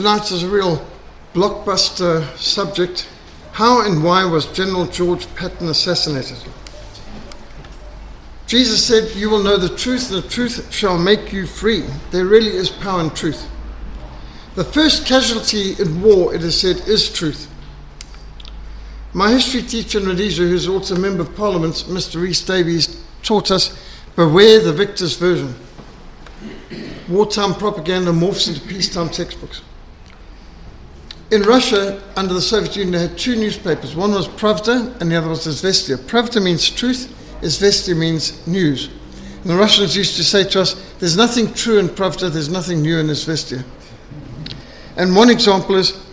Tonight is a real blockbuster subject. How and why was General George Patton assassinated? Jesus said, You will know the truth, and the truth shall make you free. There really is power in truth. The first casualty in war, it is said, is truth. My history teacher in Rhodesia, who's also a member of parliament, Mr. Rhys Davies, taught us beware the victor's version. Wartime propaganda morphs into peacetime textbooks. In Russia, under the Soviet Union, they had two newspapers. One was Pravda and the other was Izvestia. Pravda means truth, Izvestia means news. And the Russians used to say to us, there's nothing true in Pravda, there's nothing new in Izvestia. And one example is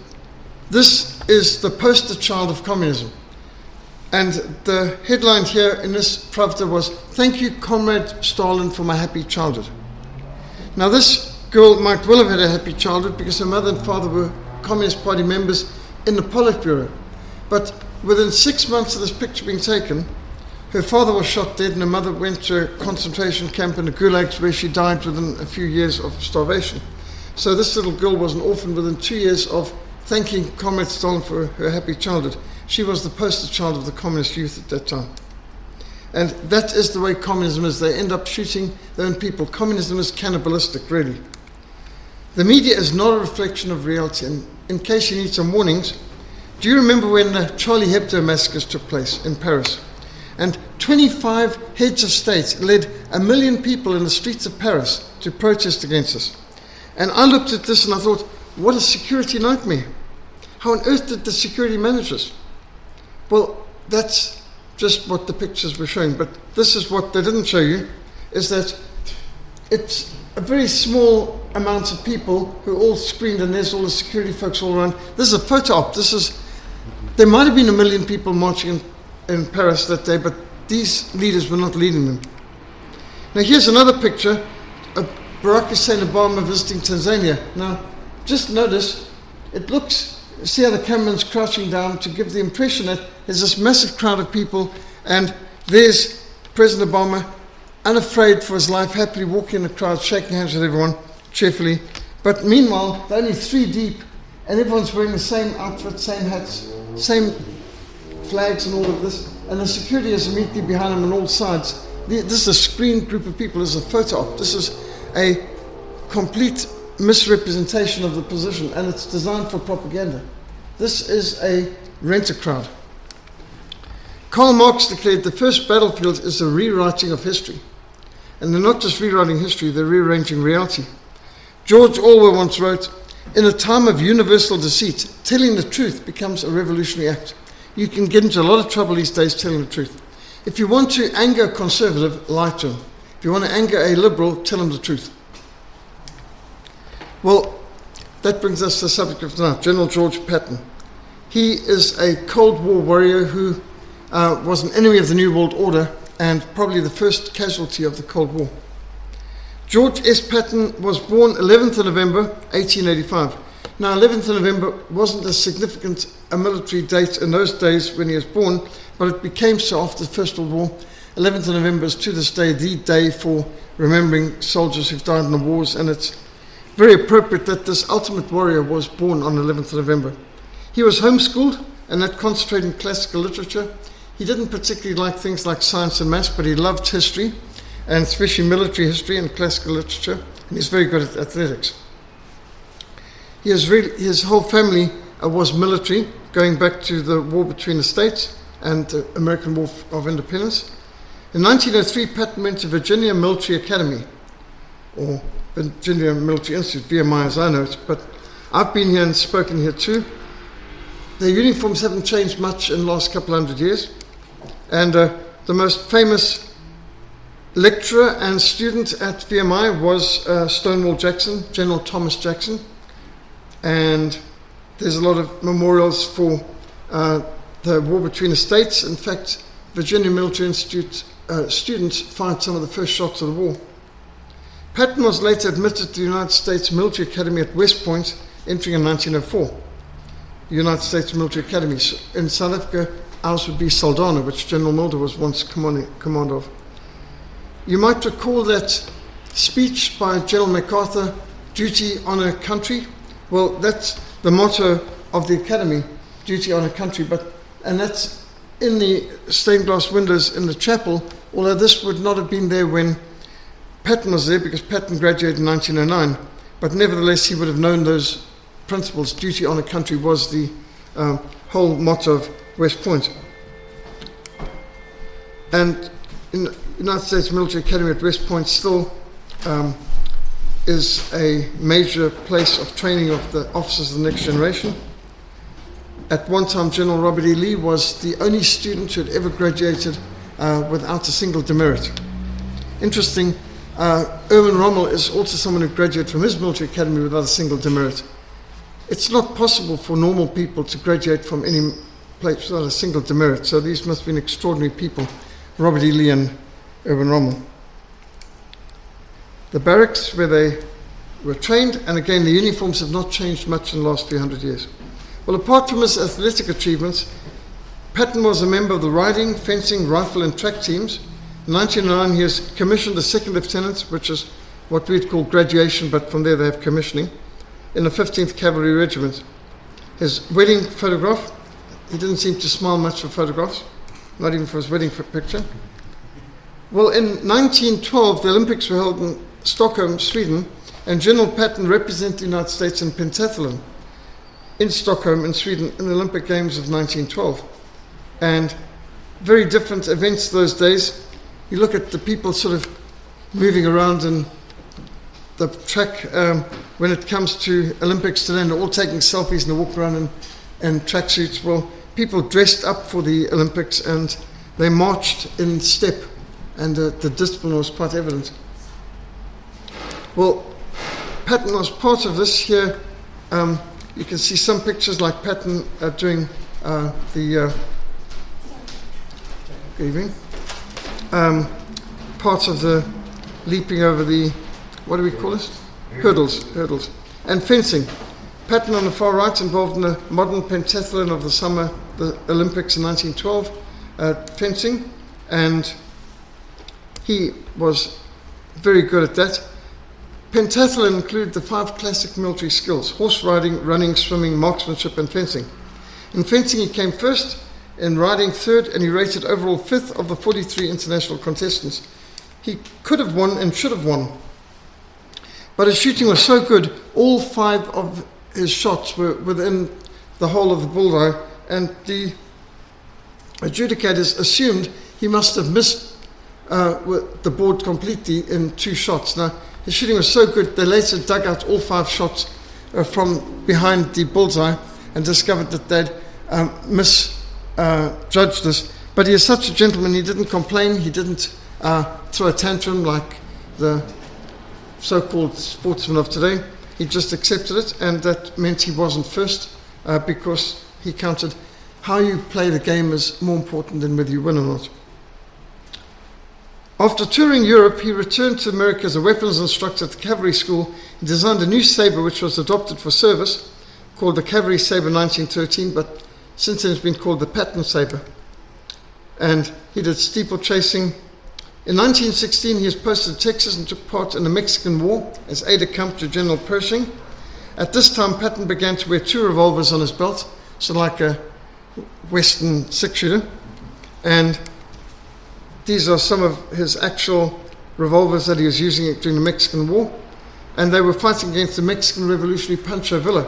this is the poster child of communism. And the headline here in this Pravda was, Thank you, Comrade Stalin, for my happy childhood. Now, this girl might well have had a happy childhood because her mother and father were Communist Party members in the Politburo. But within six months of this picture being taken, her father was shot dead and her mother went to a concentration camp in the gulags where she died within a few years of starvation. So this little girl was an orphan within two years of thanking Comrade Stalin for her happy childhood. She was the poster child of the communist youth at that time. And that is the way communism is. They end up shooting their own people. Communism is cannibalistic, really. The media is not a reflection of reality. And in case you need some warnings, do you remember when the Charlie Hebdo massacres took place in Paris? And 25 heads of state led a million people in the streets of Paris to protest against us. And I looked at this and I thought, what a security nightmare. How on earth did the security manage this? Well, that's just what the pictures were showing. But this is what they didn't show you, is that it's a very small amount of people who all screened and there's all the security folks all around. This is a photo op. This is, there might have been a million people marching in, in Paris that day, but these leaders were not leading them. Now here's another picture of Barack Hussein Obama visiting Tanzania. Now, just notice, it looks see how the cameraman's crouching down to give the impression that there's this massive crowd of people, and there's President Obama, unafraid for his life, happily walking in the crowd, shaking hands with everyone cheerfully. But meanwhile, they're only three deep, and everyone's wearing the same outfit, same hats, same flags, and all of this. And the security is immediately behind them on all sides. This is a screened group of people. This is a photo op. This is a complete misrepresentation of the position and it's designed for propaganda. This is a renter crowd. Karl Marx declared the first battlefield is the rewriting of history. And they're not just rewriting history, they're rearranging reality. George Orwell once wrote, In a time of universal deceit, telling the truth becomes a revolutionary act. You can get into a lot of trouble these days telling the truth. If you want to anger a conservative, lie to him. If you want to anger a liberal, tell him the truth. Well, that brings us to the subject of tonight General George Patton. He is a Cold War warrior who uh, was an enemy of the New World Order and probably the first casualty of the Cold War. George S. Patton was born 11th of November 1885. Now, 11th of November wasn't a significant a military date in those days when he was born, but it became so after the First World War. 11th of November is to this day the day for remembering soldiers who've died in the wars, and it's very appropriate that this ultimate warrior was born on 11th of November. He was homeschooled and that concentrated in classical literature. He didn't particularly like things like science and maths, but he loved history, and especially military history and classical literature, and he's very good at athletics. He has really, his whole family uh, was military, going back to the war between the states and the American War of Independence. In 1903, Patton went to Virginia Military Academy, or Virginia Military Institute, VMI as I know it, but I've been here and spoken here too. The uniforms haven't changed much in the last couple hundred years, and uh, the most famous lecturer and student at VMI was uh, Stonewall Jackson, General Thomas Jackson, and there's a lot of memorials for uh, the war between the states. In fact, Virginia Military Institute uh, students fired some of the first shots of the war. Patton was later admitted to the United States Military Academy at West Point, entering in 1904. The United States Military Academy. In South Africa, ours would be Saldanha, which General Mulder was once commander of. You might recall that speech by General MacArthur, Duty, Honour, Country, Well, that's the motto of the academy, duty on a country, but and that's in the stained glass windows in the chapel, although this would not have been there when Patton was there because Patton graduated in 1909, but nevertheless he would have known those principles. Duty on a country was the um, whole motto of West Point. And in United States Military Academy at West Point still um, is a major place of training of the officers of the next generation. At one time, General Robert E. Lee was the only student who had ever graduated uh, without a single demerit. Interesting, uh, Erwin Rommel is also someone who graduated from his military academy without a single demerit. It's not possible for normal people to graduate from any place without a single demerit, so these must have been extraordinary people, Robert E. Lee and Erwin Rommel. The barracks where they were trained, and again, the uniforms have not changed much in the last few hundred years. Well, apart from his athletic achievements, Patton was a member of the riding, fencing, rifle, and track teams. In 1909, he was commissioned as second lieutenant, which is what we'd call graduation, but from there they have commissioning, in the 15th Cavalry Regiment. His wedding photograph, he didn't seem to smile much for photographs, not even for his wedding picture. Well, in 1912, the Olympics were held in Stockholm, Sweden, and General Patton represented the United States in pentathlon in Stockholm, in Sweden, in the Olympic Games of 1912. And very different events those days. You look at the people sort of moving around in the track um, when it comes to Olympics today, and they're all taking selfies and they walk around in, in tracksuits. Well, people dressed up for the Olympics and they marched in step, and uh, the discipline was quite evident. Well, Patton was part of this here. Um, you can see some pictures like Patton uh, doing uh, the uh, evening um, parts of the leaping over the what do we call this hurdles hurdles and fencing. Patton on the far right involved in the modern pentathlon of the summer the Olympics in 1912 uh, fencing and he was very good at that. Pentathlon included the five classic military skills horse riding, running, swimming, marksmanship, and fencing. In fencing, he came first, in riding third, and he rated overall fifth of the 43 international contestants. He could have won and should have won. But his shooting was so good, all five of his shots were within the hole of the bullseye, and the adjudicators assumed he must have missed uh, the board completely in two shots. Now, his shooting was so good, they later dug out all five shots uh, from behind the bullseye and discovered that they'd um, misjudged uh, this. But he is such a gentleman, he didn't complain, he didn't uh, throw a tantrum like the so called sportsmen of today. He just accepted it, and that meant he wasn't first uh, because he counted how you play the game is more important than whether you win or not. After touring Europe, he returned to America as a weapons instructor at the cavalry school. and designed a new saber which was adopted for service, called the Cavalry Saber 1913, but since then it's been called the Patton Saber. And he did steeplechasing. In 1916, he was posted to Texas and took part in the Mexican War as aide de camp to General Pershing. At this time, Patton began to wear two revolvers on his belt, so like a Western six shooter. And these are some of his actual revolvers that he was using during the Mexican War. And they were fighting against the Mexican revolutionary Pancho Villa,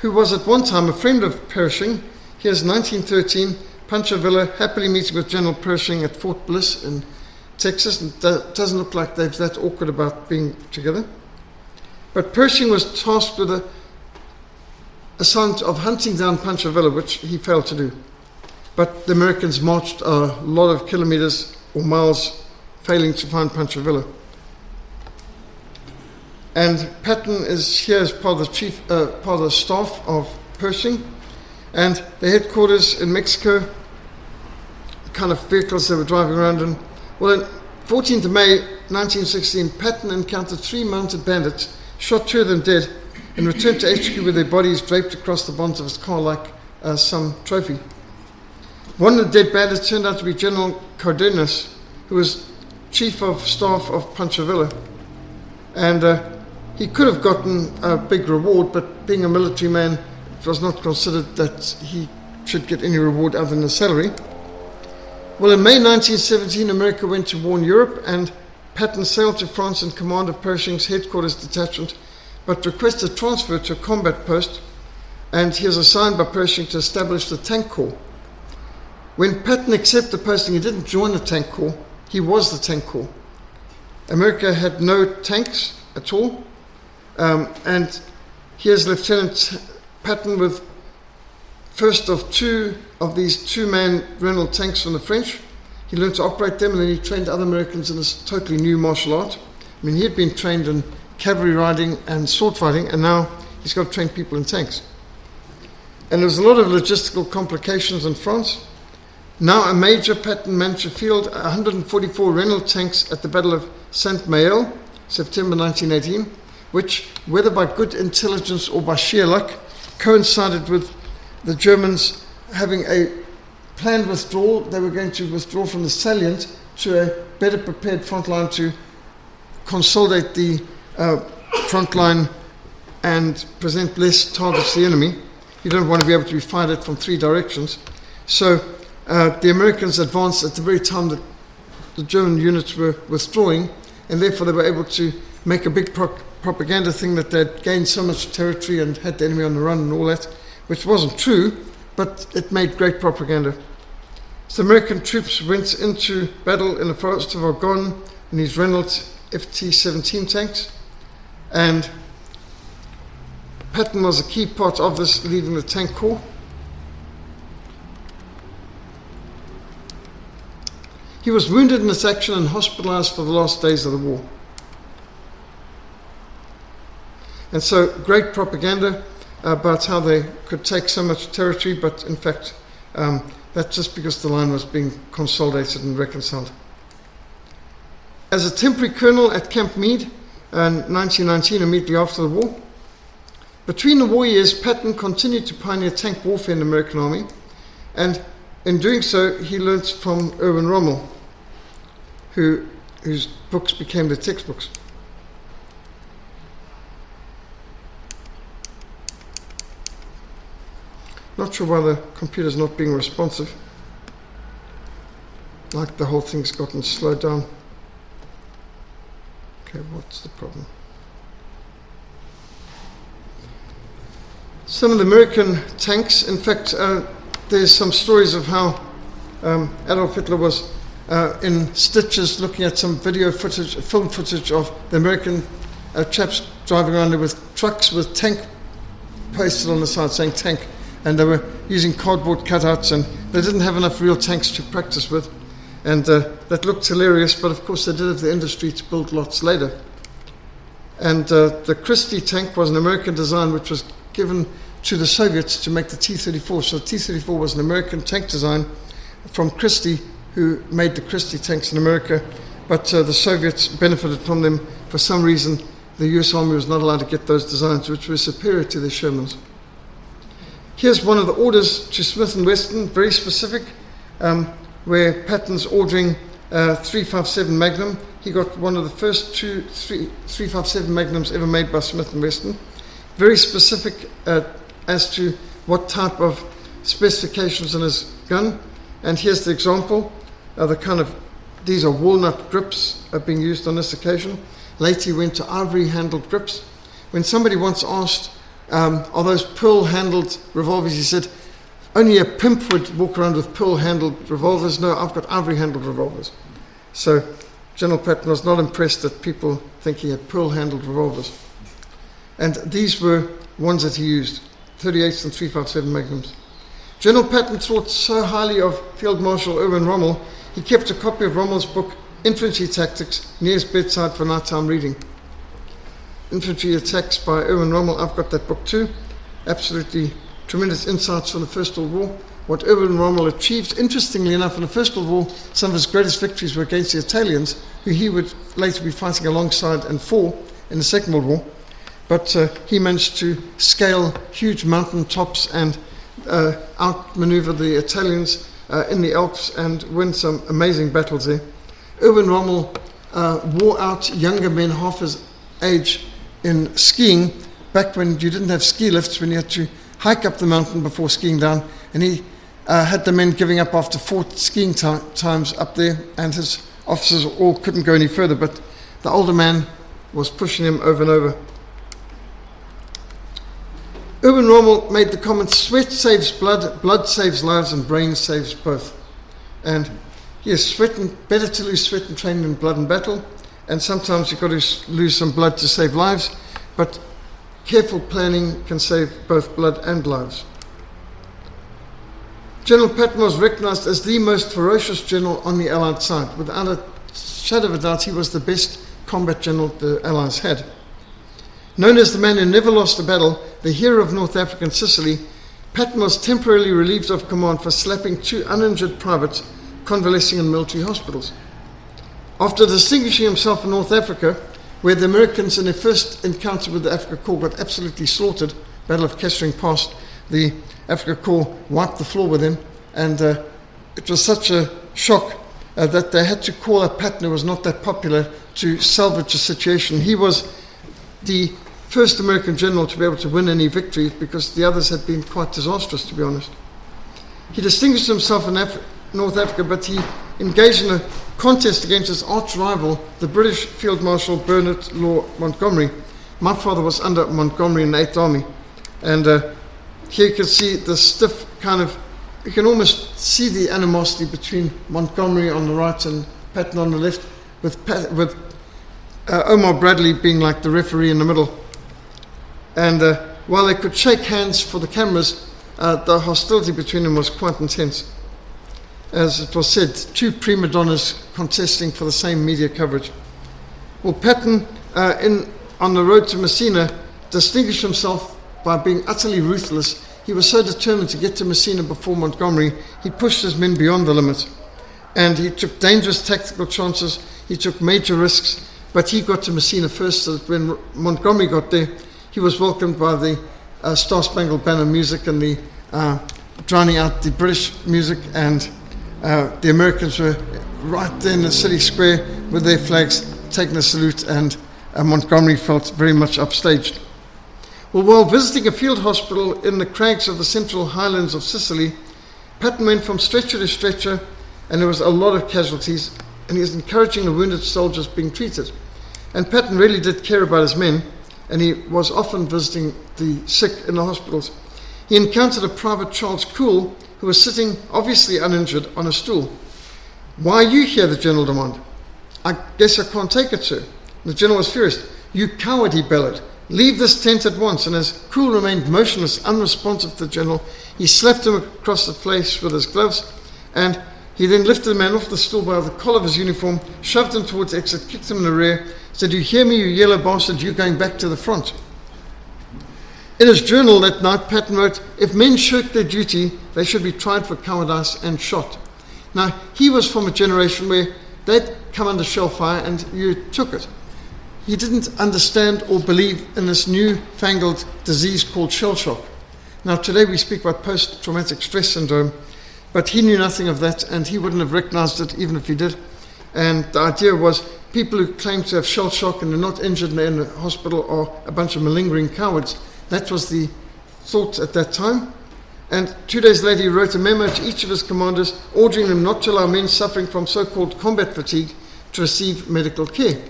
who was at one time a friend of Pershing. Here's 1913, Pancho Villa happily meeting with General Pershing at Fort Bliss in Texas. And it doesn't look like they're that awkward about being together. But Pershing was tasked with a assignment of hunting down Pancho Villa, which he failed to do. But the Americans marched a lot of kilometers or miles failing to find Pancho Villa. And Patton is here as part of the chief, uh, part of the staff of Pershing, and the headquarters in Mexico. The kind of vehicles they were driving around in. Well, on 14th of May 1916, Patton encountered three mounted bandits, shot two of them dead, and returned to HQ with their bodies draped across the bonds of his car like uh, some trophy. One of the dead bandits turned out to be General Cardenas, who was chief of staff of Pancho Villa. And uh, he could have gotten a big reward, but being a military man, it was not considered that he should get any reward other than a salary. Well, in May 1917, America went to war in Europe, and Patton sailed to France in command of Pershing's headquarters detachment, but requested transfer to a combat post, and he was assigned by Pershing to establish the tank corps. When Patton accepted the posting, he didn't join the tank corps, he was the tank corps. America had no tanks at all, um, and here's Lieutenant Patton with first of two of these two-man Renault tanks from the French. He learned to operate them, and then he trained other Americans in this totally new martial art. I mean, he had been trained in cavalry riding and sword fighting, and now he's got to train people in tanks. And there was a lot of logistical complications in France. Now a major Patton managed field 144 Renault tanks at the Battle of Saint-Mihiel, September 1918, which, whether by good intelligence or by sheer luck, coincided with the Germans having a planned withdrawal. They were going to withdraw from the salient to a better prepared front line to consolidate the uh, front line and present less targets to the enemy. You don't want to be able to be fired at from three directions. So uh, the Americans advanced at the very time that the German units were withdrawing, and therefore they were able to make a big pro- propaganda thing that they'd gained so much territory and had the enemy on the run and all that, which wasn't true, but it made great propaganda. So American troops went into battle in the forest of Argonne in these Renault FT 17 tanks, and Patton was a key part of this, leading the tank corps. He was wounded in this action and hospitalized for the last days of the war. And so, great propaganda about how they could take so much territory, but in fact, um, that's just because the line was being consolidated and reconciled. As a temporary colonel at Camp Meade in 1919, immediately after the war, between the war years, Patton continued to pioneer tank warfare in the American Army, and in doing so, he learnt from Erwin Rommel, who, whose books became the textbooks. Not sure why the computer's not being responsive. Like the whole thing's gotten slowed down. Okay, what's the problem? Some of the American tanks, in fact, uh, there's some stories of how um, Adolf Hitler was uh, in stitches looking at some video footage, film footage of the American uh, chaps driving around there with trucks with tank pasted on the side saying tank and they were using cardboard cutouts, and they didn't have enough real tanks to practice with. And uh, that looked hilarious, but of course they did have the industry to build lots later. And uh, the Christie tank was an American design which was given to the Soviets to make the T 34. So the T 34 was an American tank design from Christie, who made the Christie tanks in America. But uh, the Soviets benefited from them. For some reason, the US Army was not allowed to get those designs, which were superior to the Shermans. Here's one of the orders to Smith & Wesson, very specific, um, where Patton's ordering uh, 357 Magnum. He got one of the first two 357 Magnums ever made by Smith & Wesson. Very specific uh, as to what type of specifications in his gun. And here's the example. The kind of these are walnut grips are being used on this occasion. Later he went to ivory handled grips. When somebody once asked um, are those pearl handled revolvers. He said, only a pimp would walk around with pearl handled revolvers. No, I've got ivory handled revolvers. So General Patton was not impressed that people think he had pearl handled revolvers. And these were ones that he used 38s and 357 Magnums. General Patton thought so highly of Field Marshal Erwin Rommel, he kept a copy of Rommel's book, Infantry Tactics, near his bedside for nighttime reading. Infantry Attacks by Erwin Rommel. I've got that book too. Absolutely tremendous insights from the First World War. What Erwin Rommel achieved, interestingly enough, in the First World War, some of his greatest victories were against the Italians, who he would later be fighting alongside and for in the Second World War. But uh, he managed to scale huge mountain tops and uh, outmaneuver the Italians uh, in the Alps and win some amazing battles there. Erwin Rommel uh, wore out younger men half his age in skiing back when you didn't have ski lifts, when you had to hike up the mountain before skiing down. And he uh, had the men giving up after four skiing t- times up there, and his officers all couldn't go any further. But the older man was pushing him over and over. Erwin Rommel made the comment sweat saves blood, blood saves lives, and brain saves both. And yes, sweat and, better to lose sweat and train than blood in battle. And sometimes you've got to lose some blood to save lives. But careful planning can save both blood and lives. General Patton was recognized as the most ferocious general on the Allied side. Without a shadow of a doubt, he was the best combat general the Allies had. Known as the man who never lost a battle, the hero of North Africa and Sicily, Patton was temporarily relieved of command for slapping two uninjured privates convalescing in military hospitals. After distinguishing himself in North Africa, where the Americans in their first encounter with the Afrika Korps got absolutely slaughtered, Battle of Kasserine Pass, the Afrika Korps wiped the floor with him, and uh, it was such a shock uh, that they had to call up Patton, who was not that popular, to salvage the situation. He was the first American general to be able to win any victories because the others had been quite disastrous, to be honest. He distinguished himself in Af- North Africa, but he engaged in a contest against his arch rival, the British Field Marshal Bernard Law Montgomery. My father was under Montgomery in the Eighth Army, and uh, here you can see the stiff kind of, you can almost see the animosity between Montgomery on the right and Patton on the left, with, Pat- with uh, Omar Bradley being like the referee in the middle. And uh, while they could shake hands for the cameras, uh, the hostility between them was quite intense. As it was said, two prima donnas contesting for the same media coverage. Well, Patton, uh, in, on the road to Messina, distinguished himself by being utterly ruthless. He was so determined to get to Messina before Montgomery, he pushed his men beyond the limit. And he took dangerous tactical chances, he took major risks, but he got to Messina first so that when Montgomery got there, he was welcomed by the uh, Star Spangled Banner music and the uh, drowning out the British music, and uh, the Americans were right there in the city square with their flags taking a salute, and uh, Montgomery felt very much upstaged. Well, while visiting a field hospital in the crags of the central highlands of Sicily, Patton went from stretcher to stretcher, and there was a lot of casualties, and he was encouraging the wounded soldiers being treated. And Patton really did care about his men and he was often visiting the sick in the hospitals. He encountered a private Charles Kuhl who was sitting, obviously uninjured, on a stool. Why are you here? the general demanded. I guess I can't take it, sir. The general was furious. You coward, he bellowed. Leave this tent at once. And as Kuhl remained motionless, unresponsive to the general, he slapped him across the face with his gloves, and he then lifted the man off the stool by the collar of his uniform, shoved him towards the exit, kicked him in the rear, said, You hear me, you yellow bastard, you're going back to the front. In his journal that night, Patton wrote, If men shirk their duty, they should be tried for cowardice and shot. Now, he was from a generation where they'd come under shell fire and you took it. He didn't understand or believe in this new-fangled disease called shell shock. Now, today we speak about post traumatic stress syndrome, but he knew nothing of that and he wouldn't have recognized it even if he did. And the idea was people who claim to have shell shock and are not injured and they're in the hospital are a bunch of malingering cowards. That was the thought at that time. And two days later, he wrote a memo to each of his commanders ordering them not to allow men suffering from so called combat fatigue to receive medical care.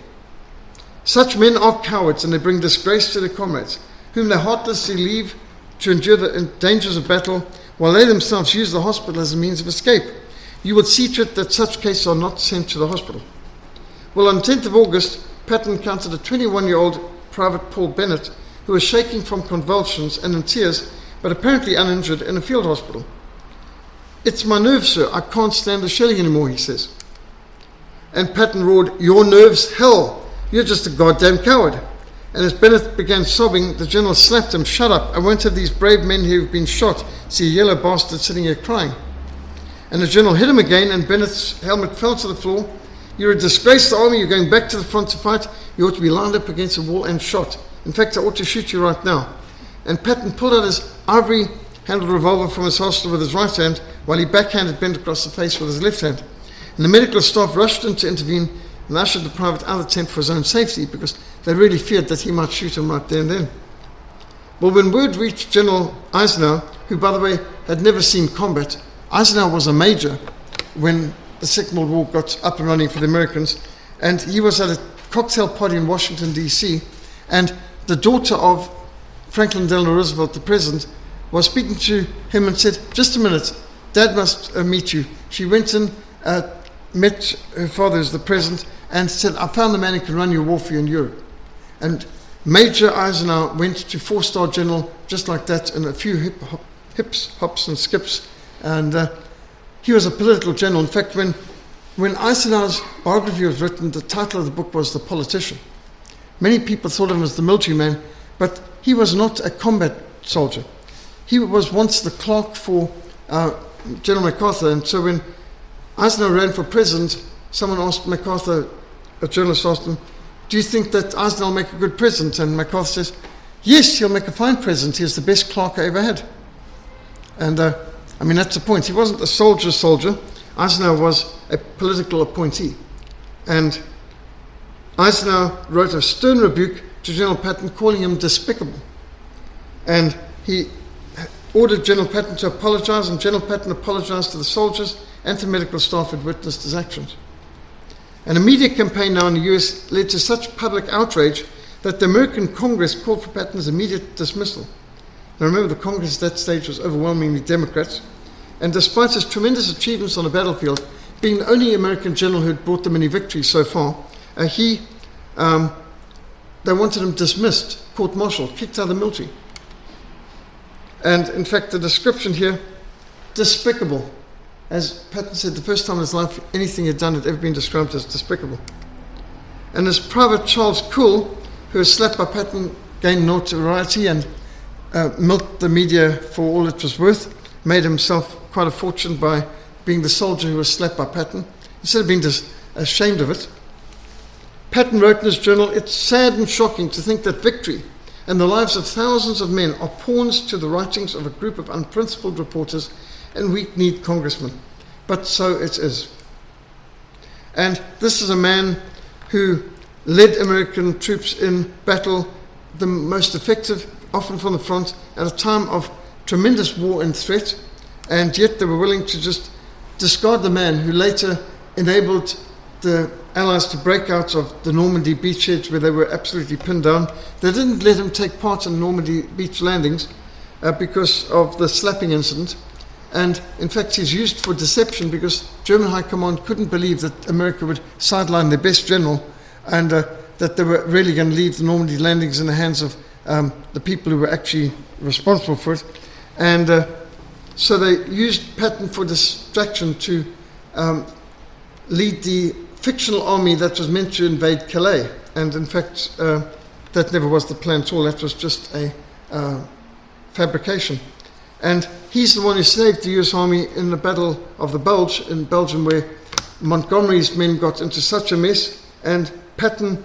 Such men are cowards and they bring disgrace to their comrades, whom they heartlessly leave to endure the dangers of battle while they themselves use the hospital as a means of escape. You would see to it that such cases are not sent to the hospital. Well, on 10th of August, Patton encountered a 21 year old Private Paul Bennett who was shaking from convulsions and in tears, but apparently uninjured, in a field hospital. It's my nerves, sir. I can't stand the shelling anymore, he says. And Patton roared, Your nerves, hell! You're just a goddamn coward. And as Bennett began sobbing, the general slapped him, Shut up! I won't have these brave men who've been shot see a yellow bastard sitting here crying. And the general hit him again, and Bennett's helmet fell to the floor. You're a disgrace to the army. You're going back to the front to fight. You ought to be lined up against a wall and shot. In fact, I ought to shoot you right now. And Patton pulled out his ivory handled revolver from his holster with his right hand while he backhanded Bennett across the face with his left hand. And the medical staff rushed in to intervene and ushered the private out of the tent for his own safety because they really feared that he might shoot him right there and then. Well, when word reached General Eisenhower, who, by the way, had never seen combat, Eisenhower was a major when the Second World War got up and running for the Americans, and he was at a cocktail party in Washington, D.C., and the daughter of Franklin Delano Roosevelt, the president, was speaking to him and said, Just a minute, Dad must uh, meet you. She went in, uh, met her father as the president, and said, I found the man who can run your warfare in Europe. And Major Eisenhower went to four star general just like that in a few hip, hop, hips, hops, and skips. And uh, he was a political general. In fact, when, when Eisenhower's biography was written, the title of the book was The Politician. Many people thought of him as the military man, but he was not a combat soldier. He was once the clerk for uh, General MacArthur, and so when Eisenhower ran for president, someone asked MacArthur, a journalist asked him, Do you think that Eisenhower will make a good president? And MacArthur says, Yes, he'll make a fine president. He's the best clerk I ever had. And uh, I mean, that's the point. He wasn't a soldier soldier. Eisenhower was a political appointee. And Eisenhower wrote a stern rebuke to General Patton, calling him despicable. And he ordered General Patton to apologize, and General Patton apologized to the soldiers and to medical staff who had witnessed his actions. An immediate campaign now in the US led to such public outrage that the American Congress called for Patton's immediate dismissal. Now remember, the Congress at that stage was overwhelmingly Democrats, and despite his tremendous achievements on the battlefield, being the only American general who had brought them any victories so far, uh, he, um, they wanted him dismissed, court-martialed, kicked out of the military. And in fact, the description here, despicable. As Patton said, the first time in his life anything he had done had ever been described as despicable. And as Private Charles Kuhl, who was slapped by Patton, gained notoriety and uh, milked the media for all it was worth, made himself quite a fortune by being the soldier who was slapped by Patton, instead of being dis- ashamed of it. Patton wrote in his journal, It's sad and shocking to think that victory and the lives of thousands of men are pawns to the writings of a group of unprincipled reporters and weak kneed congressmen. But so it is. And this is a man who led American troops in battle, the most effective, often from the front, at a time of tremendous war and threat, and yet they were willing to just discard the man who later enabled the Allies to break out of the Normandy beachheads where they were absolutely pinned down. They didn't let him take part in Normandy beach landings uh, because of the slapping incident. And in fact, he's used for deception because German High Command couldn't believe that America would sideline their best general and uh, that they were really going to leave the Normandy landings in the hands of um, the people who were actually responsible for it. And uh, so they used Patton for distraction to um, lead the fictional army that was meant to invade Calais. And in fact, uh, that never was the plan at all. That was just a uh, fabrication. And he's the one who saved the US Army in the Battle of the Bulge in Belgium, where Montgomery's men got into such a mess. And Patton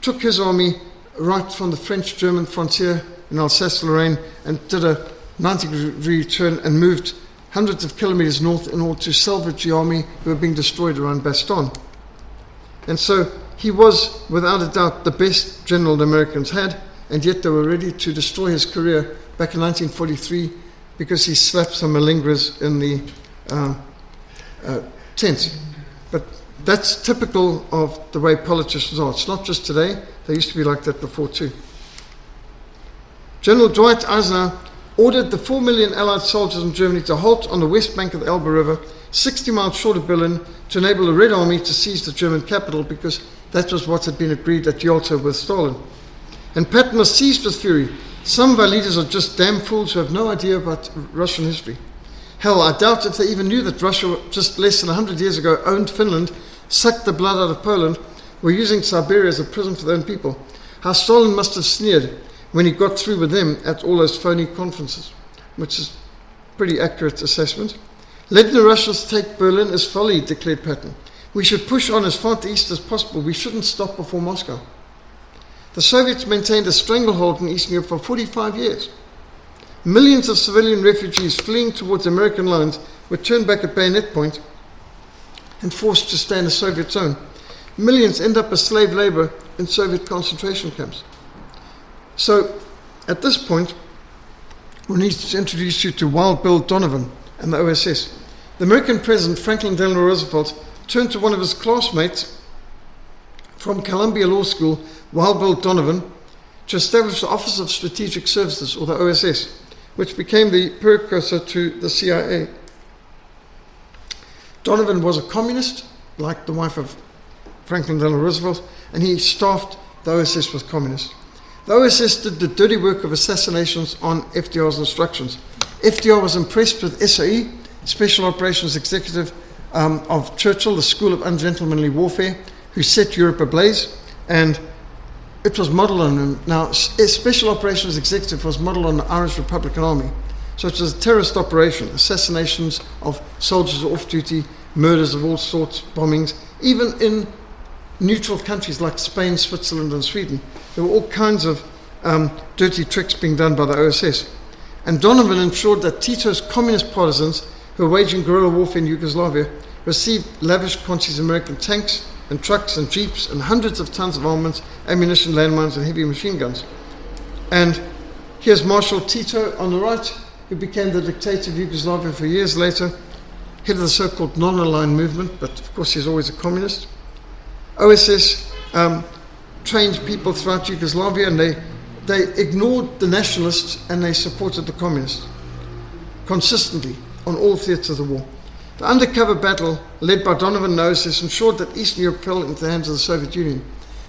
took his army right from the French German frontier in Alsace Lorraine and did a 90 degree turn and moved hundreds of kilometers north in order to salvage the army who were being destroyed around Bastogne. And so he was, without a doubt, the best general the Americans had, and yet they were ready to destroy his career back in 1943 because he slapped some malingerers in the uh, uh, tent. That's typical of the way politicians are. It's not just today, they used to be like that before too. General Dwight Eisenhower ordered the 4 million Allied soldiers in Germany to halt on the west bank of the Elbe River, 60 miles short of Berlin, to enable the Red Army to seize the German capital because that was what had been agreed at Yalta with Stalin. And Patton was seized with fury. Some of our leaders are just damn fools who have no idea about Russian history. Hell, I doubt if they even knew that Russia, just less than 100 years ago, owned Finland, sucked the blood out of Poland, were using Siberia as a prison for their own people. How Stalin must have sneered when he got through with them at all those phony conferences, which is pretty accurate assessment. Letting the Russians take Berlin is folly, declared Patton. We should push on as far to east as possible. We shouldn't stop before Moscow. The Soviets maintained a stranglehold in Eastern Europe for 45 years. Millions of civilian refugees fleeing towards American lines were turned back at bayonet point and forced to stay in the Soviet zone. millions end up as slave labor in Soviet concentration camps. So, at this point, we need to introduce you to Wild Bill Donovan and the OSS. The American President Franklin Delano Roosevelt turned to one of his classmates from Columbia Law School, Wild Bill Donovan, to establish the Office of Strategic Services, or the OSS, which became the precursor to the CIA. Donovan was a communist, like the wife of Franklin Delano Roosevelt, and he staffed the OSS with communists. The OSS did the dirty work of assassinations on FDR's instructions. FDR was impressed with SOE, Special Operations Executive um, of Churchill, the School of Ungentlemanly Warfare, who set Europe ablaze, and it was modeled on him. Now, Special Operations Executive was modeled on the Irish Republican Army. So as terrorist operation, assassinations of soldiers off duty, murders of all sorts, bombings, even in neutral countries like Spain, Switzerland, and Sweden. There were all kinds of um, dirty tricks being done by the OSS. And Donovan ensured that Tito's communist partisans, who were waging guerrilla warfare in Yugoslavia, received lavish quantities of American tanks and trucks and jeeps and hundreds of tons of armaments, ammunition, landmines, and heavy machine guns. And here's Marshal Tito on the right, who became the dictator of Yugoslavia for years later, head of the so called non aligned movement, but of course he's always a communist. OSS um, trained people throughout Yugoslavia and they, they ignored the nationalists and they supported the communists consistently on all theatres of the war. The undercover battle led by Donovan and ensured that Eastern Europe fell into the hands of the Soviet Union.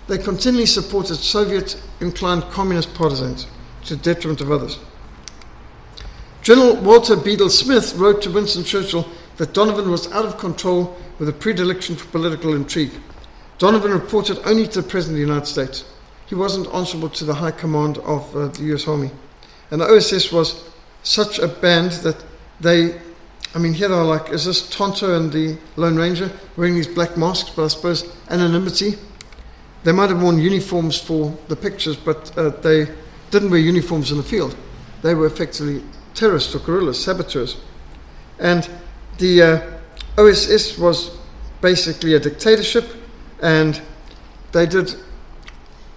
They continually supported Soviet inclined communist partisans to the detriment of others. General Walter Bedell Smith wrote to Winston Churchill that Donovan was out of control with a predilection for political intrigue. Donovan reported only to the President of the United States. He wasn't answerable to the High Command of uh, the US Army. And the OSS was such a band that they, I mean, here they are like, is this Tonto and the Lone Ranger wearing these black masks, but I suppose anonymity? They might have worn uniforms for the pictures, but uh, they didn't wear uniforms in the field. They were effectively terrorists or guerrillas, saboteurs. And the uh, OSS was basically a dictatorship and they did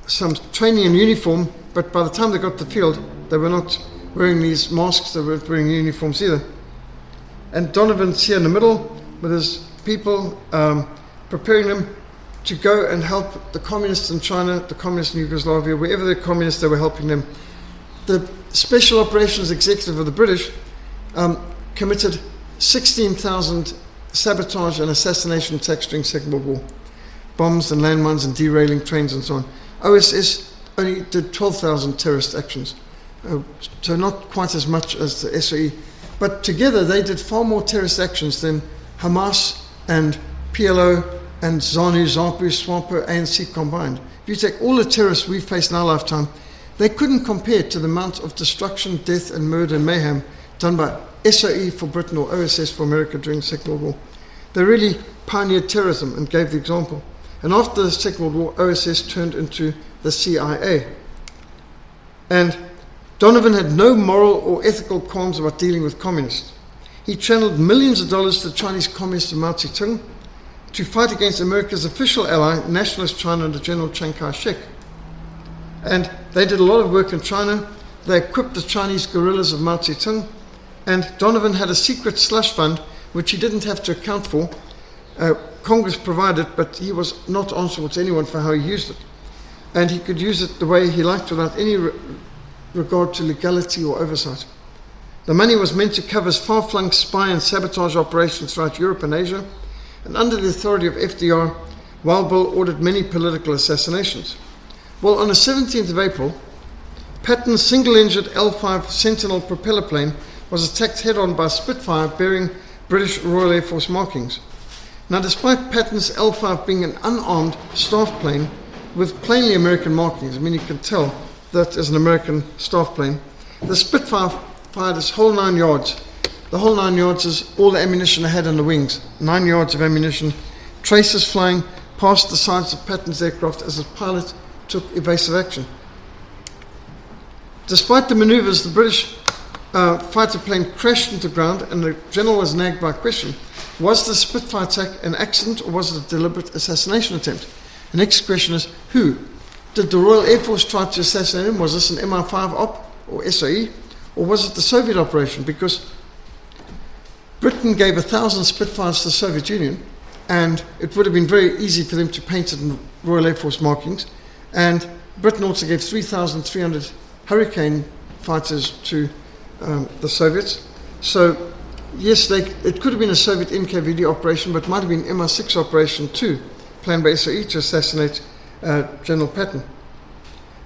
some training in uniform, but by the time they got to the field, they were not wearing these masks, they weren't wearing uniforms either. And Donovan's here in the middle with his people, um, preparing them to go and help the communists in China, the communists in Yugoslavia, wherever they're communists, they were helping them. The Special Operations Executive of the British um, committed 16,000 sabotage and assassination attacks during Second World War bombs and landmines and derailing trains and so on. OSS only did 12,000 terrorist actions, uh, so not quite as much as the SOE. But together they did far more terrorist actions than Hamas and PLO and ZANU, ZAPU, SWAPO, ANC combined. If you take all the terrorists we've faced in our lifetime, they couldn't compare to the amount of destruction, death, and murder and mayhem done by SOE for Britain or OSS for America during the Second World War. They really pioneered terrorism and gave the example. And after the Second World War, OSS turned into the CIA. And Donovan had no moral or ethical qualms about dealing with communists. He channeled millions of dollars to the Chinese communists of Mao Zedong to fight against America's official ally, Nationalist China under General Chiang Kai shek. And they did a lot of work in China. They equipped the Chinese guerrillas of Mao Zedong. And Donovan had a secret slush fund, which he didn't have to account for, uh, Congress provided, but he was not answerable to anyone for how he used it. And he could use it the way he liked without any re- regard to legality or oversight. The money was meant to cover far flung spy and sabotage operations throughout Europe and Asia, and under the authority of FDR, Wild Bill ordered many political assassinations. Well, on the 17th of April, Patton's single engined L 5 Sentinel propeller plane was attacked head on by a Spitfire bearing British Royal Air Force markings. Now, despite Patton's L5 being an unarmed staff plane with plainly American markings, I mean, you can tell that is an American staff plane, the Spitfire fired its whole nine yards. The whole nine yards is all the ammunition it had on the wings. Nine yards of ammunition, traces flying past the sides of Patton's aircraft as the pilot took evasive action. Despite the maneuvers, the British uh, fighter plane crashed into ground and the general was nagged by a question Was the Spitfire attack an accident or was it a deliberate assassination attempt? The next question is who? Did the Royal Air Force try to assassinate him? Was this an MI5 op or SOE? Or was it the Soviet operation? Because Britain gave a thousand Spitfires to the Soviet Union, and it would have been very easy for them to paint it in Royal Air Force markings. And Britain also gave 3,300 Hurricane fighters to um, the Soviets. So, yes, they, it could have been a Soviet NKVD operation, but it might have been MI6 operation too, planned by SOE to assassinate uh, General Patton.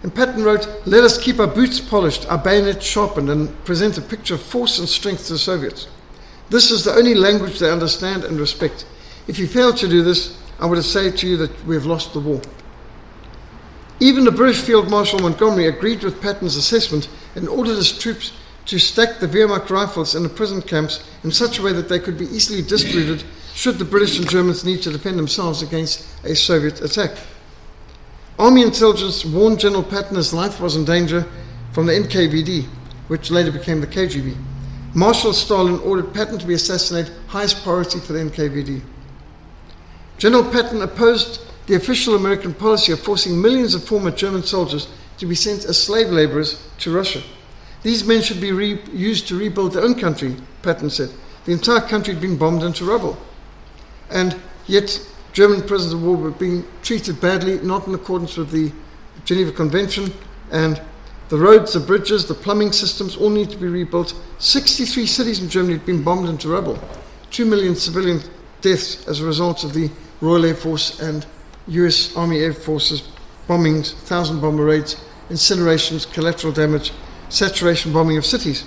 And Patton wrote, Let us keep our boots polished, our bayonets sharpened, and present a picture of force and strength to the Soviets. This is the only language they understand and respect. If you fail to do this, I would say to you that we have lost the war. Even the British Field Marshal Montgomery agreed with Patton's assessment and ordered his troops to stack the Wehrmacht rifles in the prison camps in such a way that they could be easily distributed should the British and Germans need to defend themselves against a Soviet attack. Army intelligence warned General Patton his life was in danger from the NKVD, which later became the KGB. Marshal Stalin ordered Patton to be assassinated, highest priority for the NKVD. General Patton opposed the official American policy of forcing millions of former German soldiers to be sent as slave laborers to Russia. These men should be re- used to rebuild their own country, Patton said. The entire country had been bombed into rubble. And yet, German prisoners of war were being treated badly, not in accordance with the Geneva Convention, and the roads, the bridges, the plumbing systems all need to be rebuilt. 63 cities in Germany had been bombed into rubble. Two million civilian deaths as a result of the Royal Air Force and US Army Air Forces bombings, thousand bomber raids, incinerations, collateral damage, saturation bombing of cities.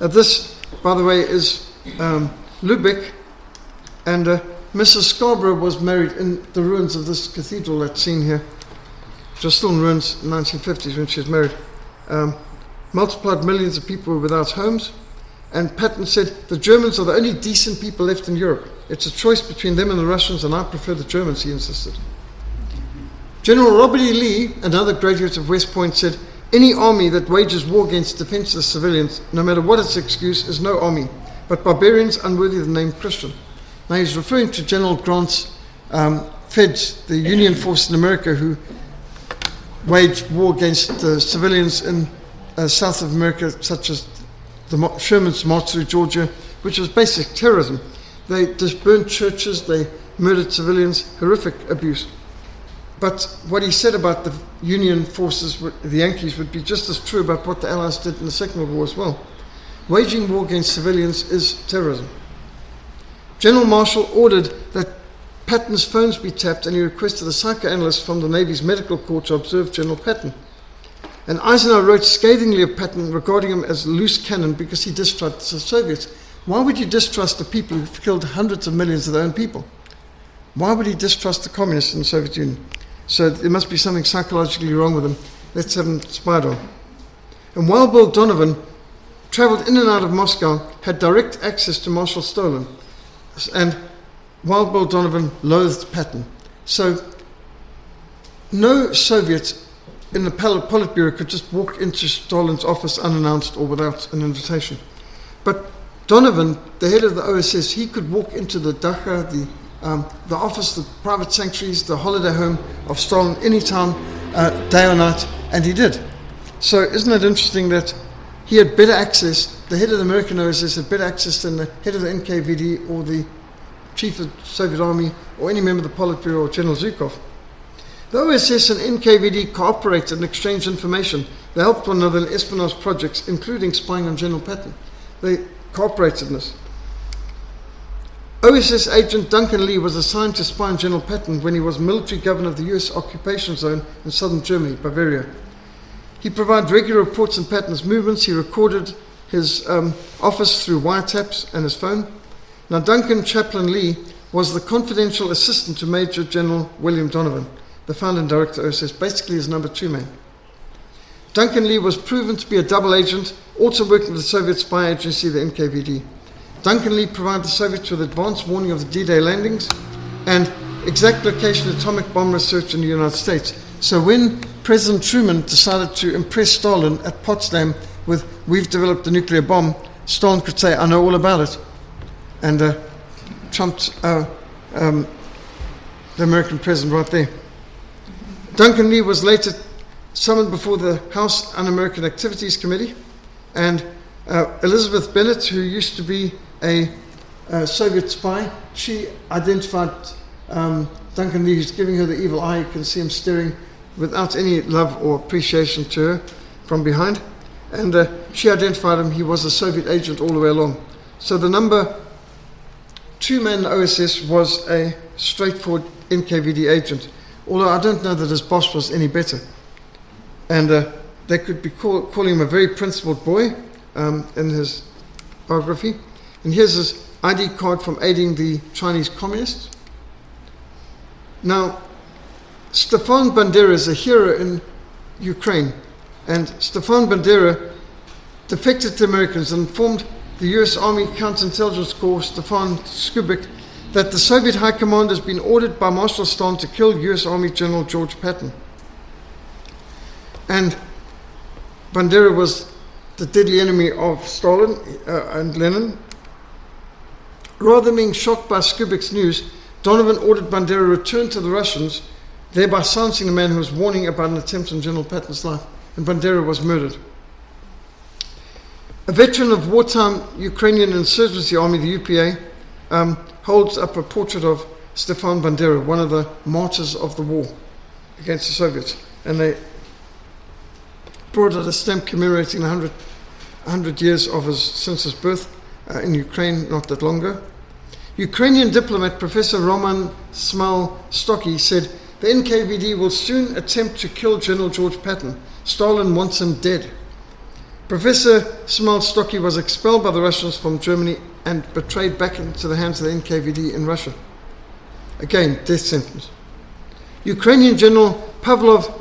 Uh, this, by the way, is um, Lubeck, and uh, Mrs. Scarborough was married in the ruins of this cathedral that's seen here. It was still in ruins in the 1950s when she was married. Um, multiplied millions of people without homes. And Patton said, The Germans are the only decent people left in Europe. It's a choice between them and the Russians, and I prefer the Germans, he insisted. General Robert E. Lee, another graduate of West Point, said, Any army that wages war against defenseless civilians, no matter what its excuse, is no army, but barbarians unworthy of the name Christian. Now he's referring to General Grant's um, Feds, the Union force in America, who waged war against uh, civilians in uh, South of America, such as the Sherman's march through Georgia, which was basic terrorism. They just burned churches, they murdered civilians, horrific abuse. But what he said about the Union forces, the Yankees, would be just as true about what the Allies did in the Second World War as well. Waging war against civilians is terrorism. General Marshall ordered that Patton's phones be tapped and he requested a psychoanalyst from the Navy's medical corps to observe General Patton. And Eisenhower wrote scathingly of Patton regarding him as loose cannon because he distrusted the Soviets. Why would you distrust the people who've killed hundreds of millions of their own people? Why would he distrust the communists in the Soviet Union? So there must be something psychologically wrong with him. Let's have him spied on. And Wild Bill Donovan traveled in and out of Moscow, had direct access to Marshal Stalin and Wild Bill Donovan loathed Patton. So no Soviet in the Politburo could just walk into Stalin's office unannounced or without an invitation. But Donovan, the head of the OSS, he could walk into the Dacha, the, um, the office, the private sanctuaries, the holiday home of Stalin anytime, uh, day or night, and he did. So isn't it interesting that he had better access, the head of the American OSS had better access than the head of the NKVD or the chief of the Soviet Army or any member of the Politburo or General Zhukov. The OSS and NKVD cooperated and exchanged information. They helped one another in espionage projects, including spying on General Patton. They cooperated in. OSS agent Duncan Lee was assigned to spy on General Patton when he was military governor of the US occupation zone in southern Germany, Bavaria. He provided regular reports on Patton's movements. He recorded his um, office through wiretaps and his phone. Now, Duncan Chaplin Lee was the confidential assistant to Major General William Donovan, the founder and director of OSS, basically his number two man. Duncan Lee was proven to be a double agent, also working with the Soviet spy agency, the NKVD. Duncan Lee provided the Soviets with advance warning of the D Day landings and exact location of atomic bomb research in the United States. So when President Truman decided to impress Stalin at Potsdam with, we've developed a nuclear bomb, Stalin could say, I know all about it. and uh, trumped uh, um, the American president right there. Duncan Lee was later summoned before the House Un American Activities Committee, and uh, Elizabeth Bentley, who used to be a, a Soviet spy, she identified um, Duncan Lee, who's giving her the evil eye. You can see him staring without any love or appreciation to her from behind. And uh, she identified him, he was a Soviet agent all the way along. So the number two man OSS was a straightforward NKVD agent, although I don't know that his boss was any better. And uh, they could be call, calling him a very principled boy um, in his biography. And here's his ID card from aiding the Chinese communists. Now, Stefan Bandera is a hero in Ukraine, and Stefan Bandera defected to Americans and informed the US Army Counterintelligence Corps, Stefan Skubik, that the Soviet High Command has been ordered by Marshal Stalin to kill US Army General George Patton. And Bandera was the deadly enemy of Stalin uh, and Lenin. Rather than being shocked by Skubik's news, Donovan ordered Bandera return to the Russians, thereby silencing the man who was warning about an attempt on General Patton's life, and Bandera was murdered. A veteran of wartime Ukrainian insurgency army, the UPA, um, holds up a portrait of Stefan Bandera, one of the martyrs of the war against the Soviets. And they brought out a stamp commemorating 100, 100 years of his, since his birth uh, in Ukraine not that long ago. Ukrainian diplomat Professor Roman Smal-Stocki said, the NKVD will soon attempt to kill General George Patton. Stalin wants him dead. Professor Smal-Stocki was expelled by the Russians from Germany and betrayed back into the hands of the NKVD in Russia. Again, death sentence. Ukrainian General Pavlov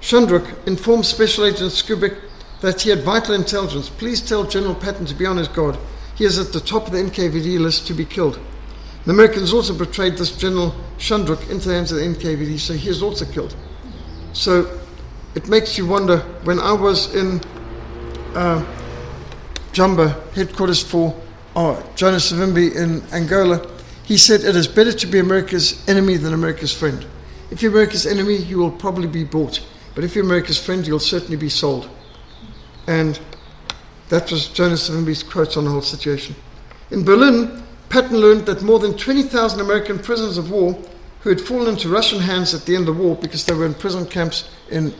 Shundruk informed Special Agent Skubik that he had vital intelligence. Please tell General Patton to be on his guard. He is at the top of the NKVD list to be killed. The Americans also betrayed this General Shundruk into the hands of the NKVD, so he is also killed. So it makes you wonder when I was in uh, Jamba, headquarters for uh, Jonas Savimbi in Angola, he said it is better to be America's enemy than America's friend. If you're America's enemy, you will probably be bought. But if you're America's friend, you'll certainly be sold. And that was Jonas Savimbi's quote on the whole situation. In Berlin, Patton learned that more than 20,000 American prisoners of war who had fallen into Russian hands at the end of the war because they were in prison camps in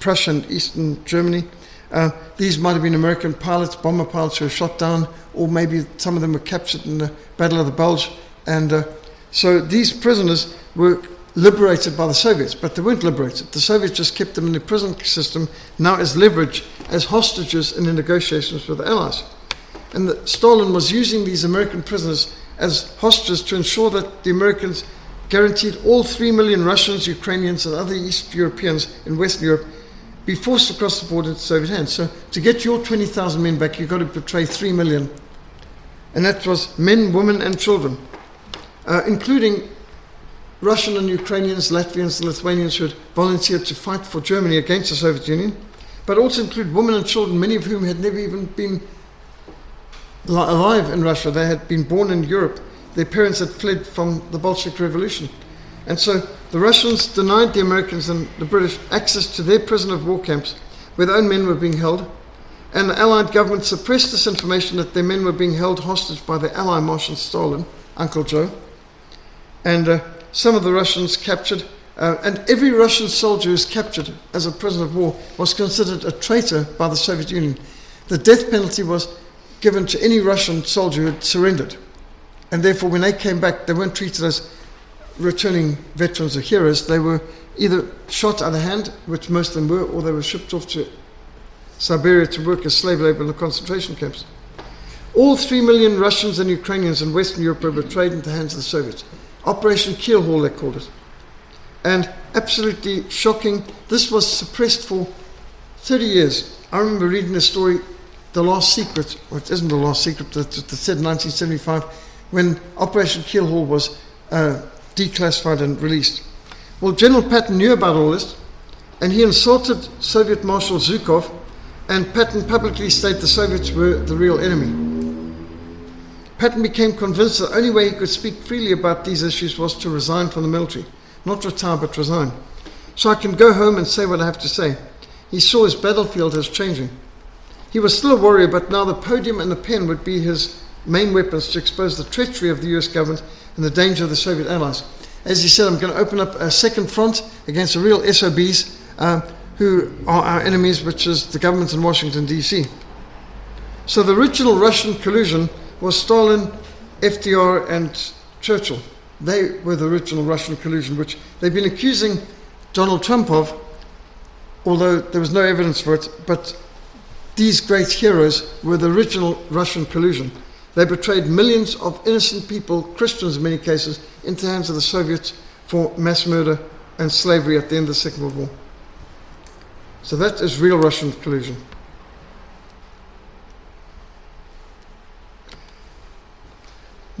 Prussia and Eastern Germany. Uh, these might have been American pilots, bomber pilots who were shot down, or maybe some of them were captured in the Battle of the Bulge. And uh, so these prisoners were liberated by the Soviets, but they weren't liberated. The Soviets just kept them in the prison system now as leverage, as hostages in the negotiations with the Allies. And the, Stalin was using these American prisoners as hostages to ensure that the Americans guaranteed all three million Russians, Ukrainians, and other East Europeans in Western Europe be forced across the border into Soviet hands. So to get your 20,000 men back, you've got to betray three million. And that was men, women, and children, uh, including Russian and Ukrainians, Latvians, and Lithuanians who had volunteered to fight for Germany against the Soviet Union, but also include women and children, many of whom had never even been alive in Russia. They had been born in Europe. Their parents had fled from the Bolshevik Revolution. And so the Russians denied the Americans and the British access to their prisoner of war camps where their own men were being held. And the Allied government suppressed this information that their men were being held hostage by the Ally Marshal Stalin, Uncle Joe. And uh, some of the Russians captured, uh, and every Russian soldier who was captured as a prisoner of war was considered a traitor by the Soviet Union. The death penalty was given to any Russian soldier who had surrendered. And therefore, when they came back, they weren't treated as returning veterans or heroes. They were either shot out of hand, which most of them were, or they were shipped off to Siberia to work as slave labor in the concentration camps. All three million Russians and Ukrainians in Western Europe were betrayed into the hands of the Soviets. Operation Keelhaul, they called it. And absolutely shocking, this was suppressed for 30 years. I remember reading the story, The Last Secret, or it isn't The Last Secret, it said 1975, when Operation Keelhaul was uh, declassified and released. Well, General Patton knew about all this, and he insulted Soviet Marshal Zhukov, and Patton publicly stated the Soviets were the real enemy. Patton became convinced that the only way he could speak freely about these issues was to resign from the military. Not retire, but resign. So I can go home and say what I have to say. He saw his battlefield as changing. He was still a warrior, but now the podium and the pen would be his main weapons to expose the treachery of the US government and the danger of the Soviet allies. As he said, I'm going to open up a second front against the real SOBs uh, who are our enemies, which is the government in Washington, D.C. So the original Russian collusion was Stalin, FDR, and Churchill. They were the original Russian collusion, which they've been accusing Donald Trump of, although there was no evidence for it. But these great heroes were the original Russian collusion. They betrayed millions of innocent people, Christians in many cases, into the hands of the Soviets for mass murder and slavery at the end of the Second World War. So that is real Russian collusion.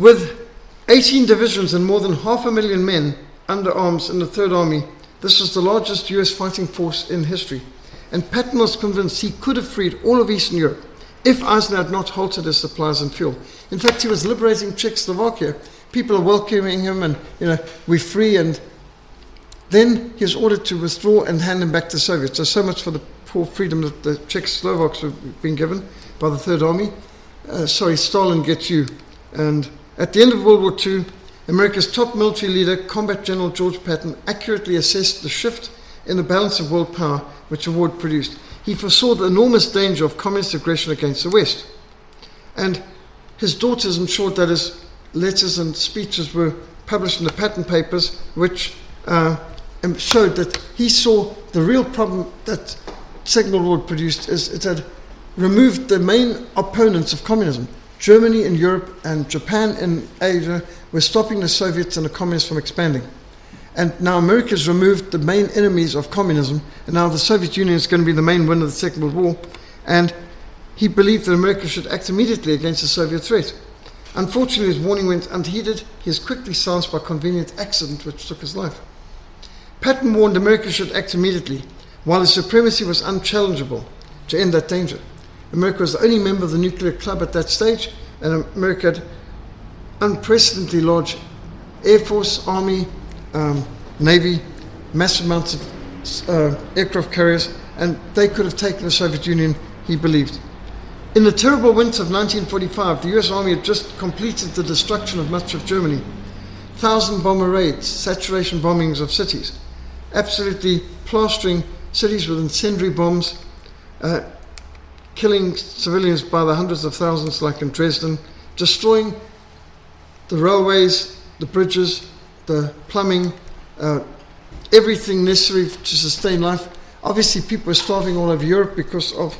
With 18 divisions and more than half a million men under arms in the Third Army, this was the largest US fighting force in history. And Patton was convinced he could have freed all of Eastern Europe if Eisenhower had not halted his supplies and fuel. In fact, he was liberating Czechoslovakia. People are welcoming him and, you know, we're free. And then he was ordered to withdraw and hand him back to the Soviets. So, so much for the poor freedom that the Czechoslovaks were being given by the Third Army. Uh, sorry, Stalin gets you. And at the end of World War II, America's top military leader, Combat General George Patton, accurately assessed the shift in the balance of world power which the war produced. He foresaw the enormous danger of communist aggression against the West. And his daughters ensured that his letters and speeches were published in the Patton papers, which uh, showed that he saw the real problem that Second World War produced is it had removed the main opponents of communism. Germany in Europe and Japan in Asia were stopping the Soviets and the communists from expanding. And now America has removed the main enemies of communism, and now the Soviet Union is going to be the main winner of the Second World War. And he believed that America should act immediately against the Soviet threat. Unfortunately, his warning went unheeded. He is quickly silenced by a convenient accident which took his life. Patton warned America should act immediately, while his supremacy was unchallengeable to end that danger. America was the only member of the nuclear club at that stage, and America had unprecedentedly large air force, army, um, navy, massive amounts of uh, aircraft carriers, and they could have taken the Soviet Union, he believed. In the terrible winter of 1945, the US Army had just completed the destruction of much of Germany. Thousand bomber raids, saturation bombings of cities, absolutely plastering cities with incendiary bombs, uh, killing civilians by the hundreds of thousands, like in Dresden, destroying the railways, the bridges, the plumbing, uh, everything necessary to sustain life. Obviously, people are starving all over Europe because of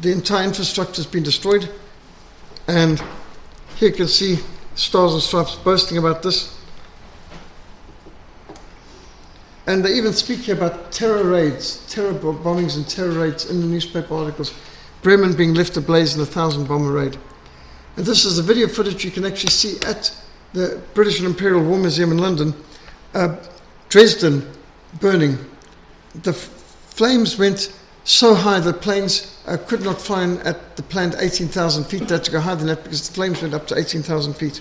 the entire infrastructure has been destroyed. And here you can see Stars and Stripes boasting about this. And they even speak here about terror raids, terror bombings and terror raids in the newspaper articles. Bremen being left ablaze in a thousand bomber raid. And this is the video footage you can actually see at the British and Imperial War Museum in London. Uh, Dresden burning. The f- flames went so high that planes uh, could not fly at the planned 18,000 feet. They had to go higher than that because the flames went up to 18,000 feet.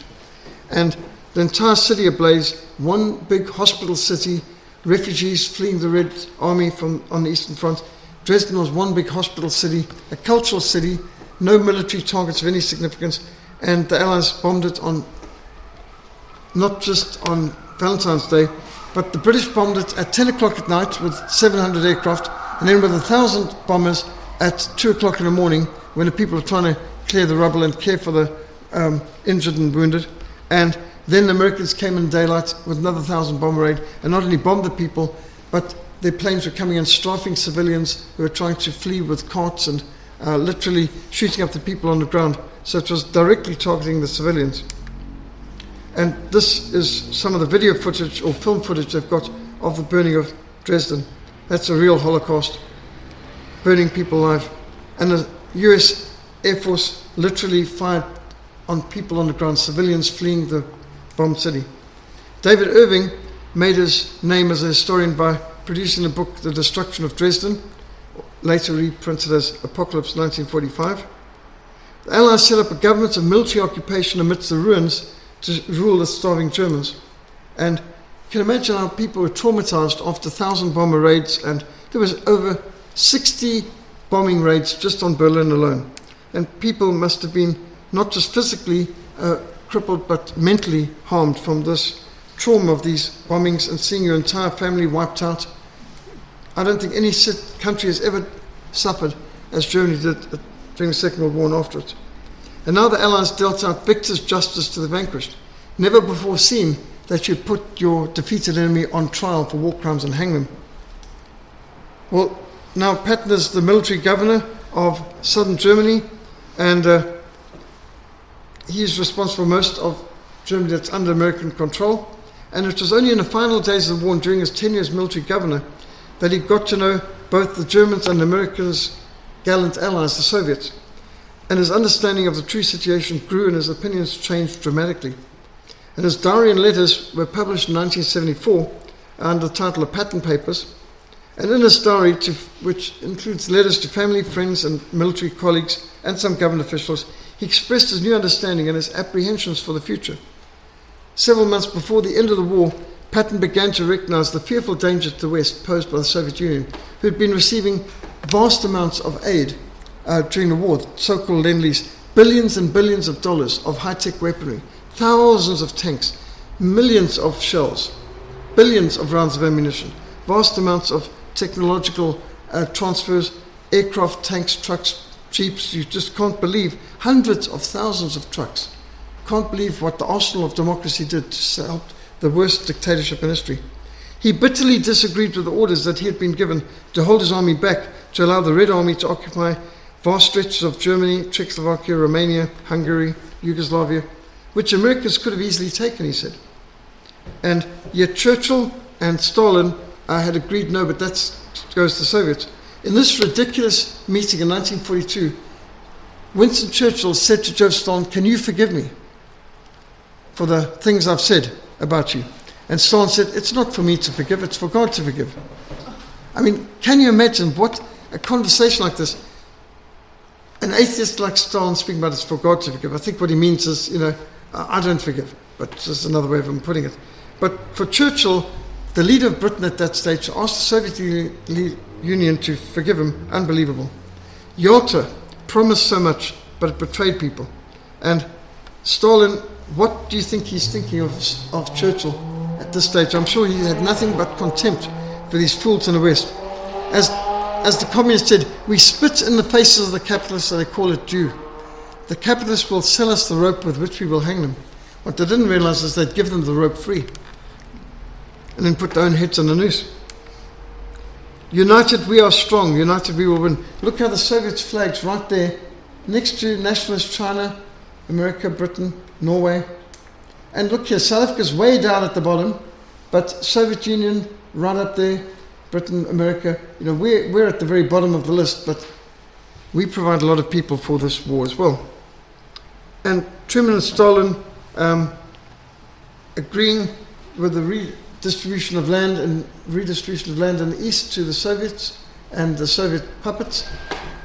And the entire city ablaze, one big hospital city, refugees fleeing the Red Army from on the Eastern Front. Dresden was one big hospital city, a cultural city, no military targets of any significance, and the Allies bombed it on not just on Valentine's Day, but the British bombed it at 10 o'clock at night with 700 aircraft, and then with a thousand bombers at 2 o'clock in the morning when the people are trying to clear the rubble and care for the um, injured and wounded. And then the Americans came in daylight with another thousand bomber raid and not only bombed the people, but their planes were coming in, strafing civilians who were trying to flee with carts and uh, literally shooting up the people on the ground. So it was directly targeting the civilians. And this is some of the video footage or film footage they've got of the burning of Dresden. That's a real Holocaust, burning people alive. And the US Air Force literally fired on people on the ground, civilians fleeing the bombed city. David Irving made his name as a historian by producing a book The Destruction of Dresden, later reprinted as Apocalypse 1945. The Allies set up a government of military occupation amidst the ruins to rule the starving Germans. And you can imagine how people were traumatized after 1,000 bomber raids, and there was over 60 bombing raids just on Berlin alone. And people must have been not just physically uh, crippled, but mentally harmed from this trauma of these bombings and seeing your entire family wiped out. I don't think any country has ever suffered as Germany did during the Second World War and after it. And now the Allies dealt out victor's justice to the vanquished. Never before seen that you put your defeated enemy on trial for war crimes and hang them. Well, now Patton is the military governor of southern Germany, and uh, he is responsible for most of Germany that's under American control. And it was only in the final days of the war and during his tenure as military governor that he got to know both the Germans and Americans' gallant allies, the Soviets. And his understanding of the true situation grew and his opinions changed dramatically. And his diary and letters were published in 1974 under the title of Patton Papers. And in his diary, to, which includes letters to family, friends, and military colleagues and some government officials, he expressed his new understanding and his apprehensions for the future. Several months before the end of the war, Patton began to recognize the fearful danger to the West posed by the Soviet Union, who had been receiving vast amounts of aid uh, during the war, so called Lend Lease, billions and billions of dollars of high tech weaponry, thousands of tanks, millions of shells, billions of rounds of ammunition, vast amounts of technological uh, transfers, aircraft, tanks, trucks, jeeps. You just can't believe hundreds of thousands of trucks. Can't believe what the arsenal of democracy did to help the worst dictatorship in history. He bitterly disagreed with the orders that he had been given to hold his army back to allow the Red Army to occupy vast stretches of Germany, Czechoslovakia, Romania, Hungary, Yugoslavia, which Americans could have easily taken, he said. And yet Churchill and Stalin uh, had agreed no, but that goes to the Soviets. In this ridiculous meeting in 1942, Winston Churchill said to Joseph Stalin, Can you forgive me for the things I've said about you? And Stalin said, It's not for me to forgive, it's for God to forgive. I mean, can you imagine what a conversation like this? An atheist like Stalin speaking about it's for God to forgive. I think what he means is, you know, I don't forgive, but just another way of him putting it. But for Churchill, the leader of Britain at that stage asked the Soviet Union to forgive him. Unbelievable. Yalta promised so much, but it betrayed people. And Stalin, what do you think he's thinking of, of Churchill at this stage? I'm sure he had nothing but contempt for these fools in the West. As, as the communists said, we spit in the faces of the capitalists and they call it dew. The capitalists will sell us the rope with which we will hang them. What they didn't realize is they'd give them the rope free and then put their own heads on the noose. United we are strong, united we will win. Look how the Soviets' flags right there, next to nationalist China, America, Britain, Norway. And look here, South Africa's way down at the bottom, but Soviet Union right up there, Britain, America. You know, we're, we're at the very bottom of the list, but we provide a lot of people for this war as well. And Truman and Stalin um, agreeing with the redistribution of land and redistribution of land in the east to the Soviets and the Soviet puppets.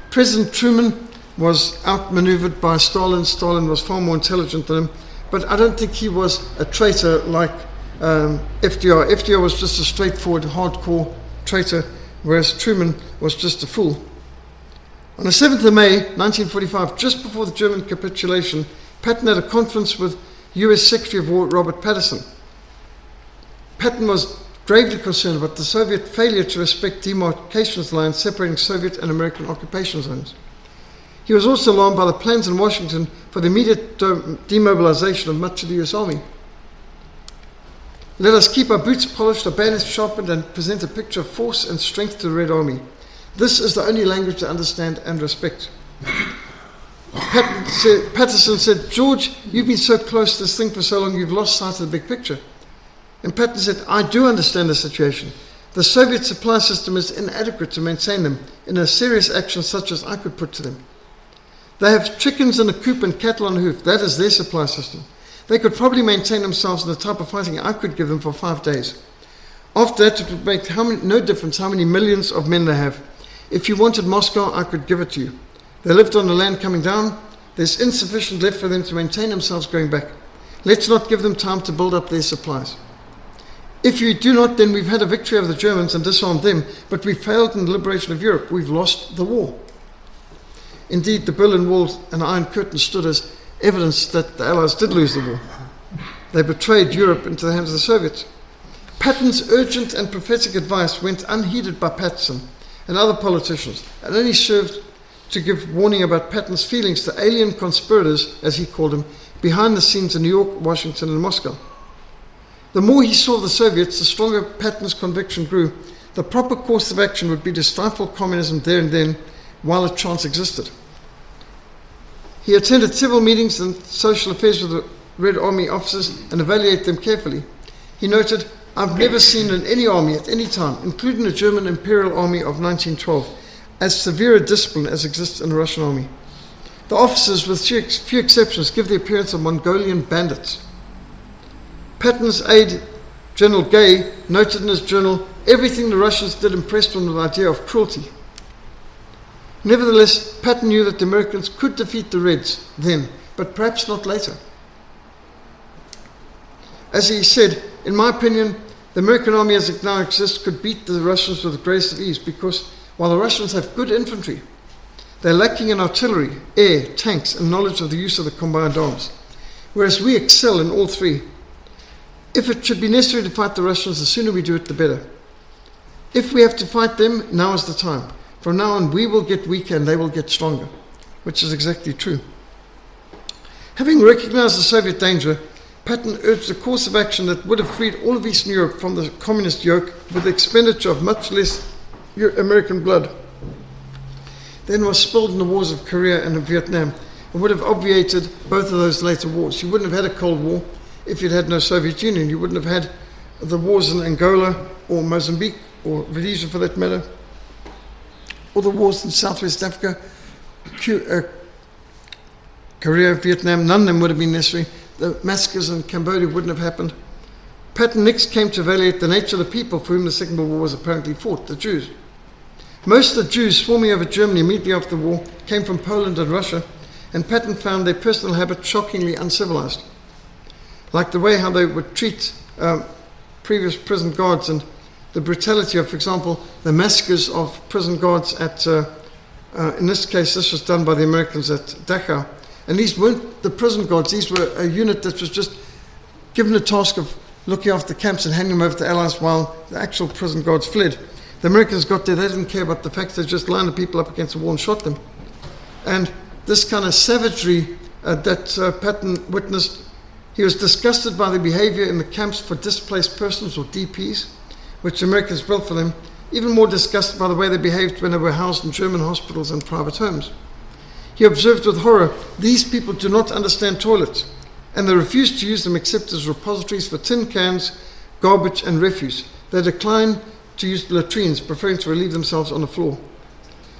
President Truman was outmaneuvered by Stalin. Stalin was far more intelligent than him, but I don't think he was a traitor like um, FDR. FDR was just a straightforward, hardcore traitor, whereas Truman was just a fool. On the 7th of May 1945, just before the German capitulation, Patton had a conference with US Secretary of War Robert Patterson. Patton was gravely concerned about the Soviet failure to respect demarcation lines separating Soviet and American occupation zones. He was also alarmed by the plans in Washington for the immediate demobilization of much of the US Army. Let us keep our boots polished, our bayonets sharpened, and present a picture of force and strength to the Red Army. This is the only language to understand and respect. Patterson said, George, you've been so close to this thing for so long, you've lost sight of the big picture. And Patton said, I do understand the situation. The Soviet supply system is inadequate to maintain them in a serious action such as I could put to them. They have chickens in a coop and cattle on a hoof. That is their supply system. They could probably maintain themselves in the type of fighting I could give them for five days. After that, it would make many, no difference how many millions of men they have. If you wanted Moscow, I could give it to you. They lived on the land coming down, There's insufficient left for them to maintain themselves going back. Let's not give them time to build up their supplies. If you do not, then we've had a victory over the Germans and disarmed them, but we failed in the liberation of Europe. We've lost the war. Indeed, the Berlin Wall and Iron Curtain stood as evidence that the Allies did lose the war. They betrayed Europe into the hands of the Soviets. Patton's urgent and prophetic advice went unheeded by Patterson and other politicians and only served to give warning about Patton's feelings to alien conspirators, as he called them, behind the scenes in New York, Washington, and Moscow. The more he saw the Soviets, the stronger Patton's conviction grew. The proper course of action would be to stifle communism there and then while a chance existed. He attended several meetings and social affairs with the Red Army officers and evaluated them carefully. He noted, I've never seen in any army at any time, including the German Imperial Army of 1912, as severe a discipline as exists in the Russian army. The officers, with few exceptions, give the appearance of Mongolian bandits. Patton's aide, General Gay, noted in his journal everything the Russians did impressed him with the idea of cruelty. Nevertheless, Patton knew that the Americans could defeat the Reds then, but perhaps not later. As he said, in my opinion, the American army as it now exists could beat the Russians with grace of ease because while the Russians have good infantry, they're lacking in artillery, air, tanks, and knowledge of the use of the combined arms, whereas we excel in all three. If it should be necessary to fight the Russians, the sooner we do it, the better. If we have to fight them, now is the time. From now on, we will get weaker and they will get stronger, which is exactly true. Having recognized the Soviet danger, Patton urged a course of action that would have freed all of Eastern Europe from the communist yoke with the expenditure of much less American blood than was spilled in the wars of Korea and of Vietnam and would have obviated both of those later wars. You wouldn't have had a Cold War if you'd had no Soviet Union. You wouldn't have had the wars in Angola or Mozambique or Rhodesia for that matter, or the wars in Southwest Africa, uh, Korea, Vietnam, none of them would have been necessary. The massacres in Cambodia wouldn't have happened. Patton next came to evaluate the nature of the people for whom the Second World War was apparently fought, the Jews. Most of the Jews swarming over Germany immediately after the war came from Poland and Russia, and Patton found their personal habits shockingly uncivilized like the way how they would treat um, previous prison guards and the brutality of, for example, the massacres of prison guards at, uh, uh, in this case, this was done by the Americans at Dachau. And these weren't the prison guards, these were a unit that was just given the task of looking after the camps and handing them over to the Allies while the actual prison guards fled. The Americans got there, they didn't care about the fact they just lined the people up against the wall and shot them. And this kind of savagery uh, that uh, Patton witnessed he was disgusted by the behavior in the camps for displaced persons, or DPs, which Americans built for them, even more disgusted by the way they behaved when they were housed in German hospitals and private homes. He observed with horror these people do not understand toilets, and they refuse to use them except as repositories for tin cans, garbage, and refuse. They decline to use latrines, preferring to relieve themselves on the floor.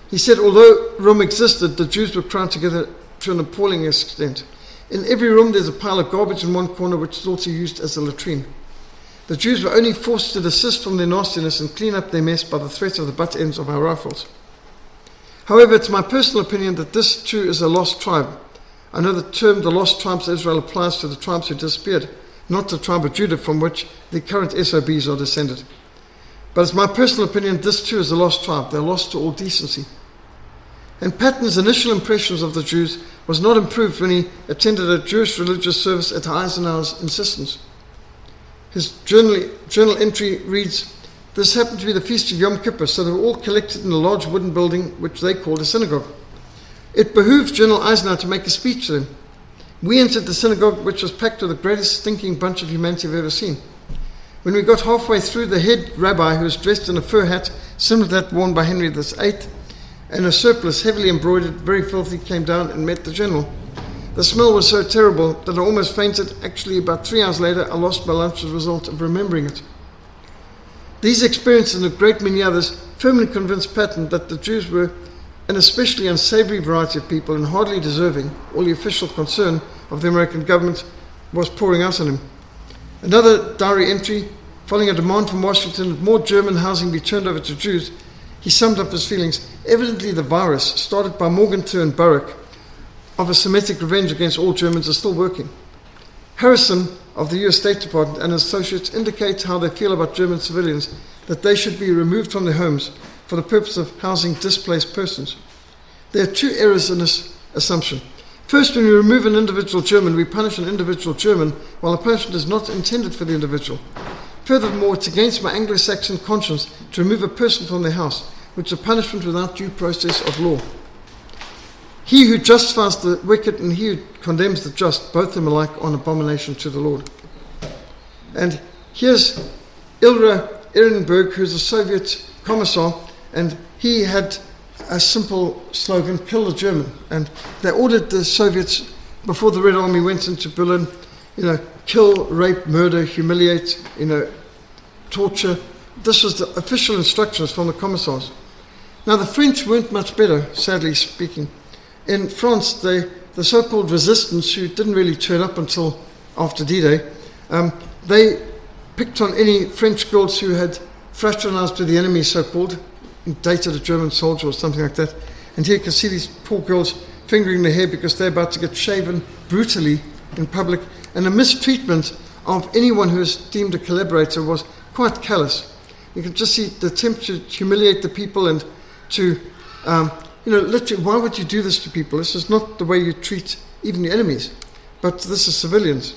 He said, although room existed, the Jews were crowded together to an appalling extent. In every room, there's a pile of garbage in one corner, which is also used as a latrine. The Jews were only forced to desist from their nastiness and clean up their mess by the threat of the butt ends of our rifles. However, it's my personal opinion that this too is a lost tribe. I know the term the lost tribes of Israel applies to the tribes who disappeared, not the tribe of Judah from which the current SOBs are descended. But it's my personal opinion this too is a lost tribe. They're lost to all decency. And Patton's initial impressions of the Jews was not improved when he attended a Jewish religious service at Eisenhower's insistence. His journal, journal entry reads This happened to be the feast of Yom Kippur, so they were all collected in a large wooden building which they called a synagogue. It behooved General Eisenhower to make a speech to them. We entered the synagogue, which was packed with the greatest stinking bunch of humanity I've ever seen. When we got halfway through, the head rabbi, who was dressed in a fur hat similar to that worn by Henry VIII, and a surplice heavily embroidered, very filthy, came down and met the general. The smell was so terrible that I almost fainted. Actually, about three hours later, I lost my lunch as a result of remembering it. These experiences and a great many others firmly convinced Patton that the Jews were an especially unsavory variety of people and hardly deserving all the official concern of the American government was pouring out on him. Another diary entry, following a demand from Washington that more German housing be turned over to Jews, he summed up his feelings. Evidently, the virus, started by Morgenthau and Baruch, of a Semitic revenge against all Germans is still working. Harrison of the US State Department and associates indicate how they feel about German civilians that they should be removed from their homes for the purpose of housing displaced persons. There are two errors in this assumption. First, when we remove an individual German, we punish an individual German while the punishment is not intended for the individual. Furthermore, it's against my Anglo Saxon conscience to remove a person from their house, which is a punishment without due process of law. He who justifies the wicked and he who condemns the just, both of them alike, an abomination to the Lord. And here's Ilya Ehrenburg, who's a Soviet commissar, and he had a simple slogan kill the German. And they ordered the Soviets, before the Red Army went into Berlin, you know, kill, rape, murder, humiliate, you know, torture. This was the official instructions from the commissars. Now, the French weren't much better, sadly speaking. In France, the so called resistance, who didn't really turn up until after D Day, um, they picked on any French girls who had fraternized with the enemy, so called, dated a German soldier or something like that. And here you can see these poor girls fingering their hair because they're about to get shaven brutally in public. And the mistreatment of anyone who is deemed a collaborator was quite callous. You can just see the attempt to humiliate the people and to, um, you know, literally, why would you do this to people? This is not the way you treat even your enemies, but this is civilians.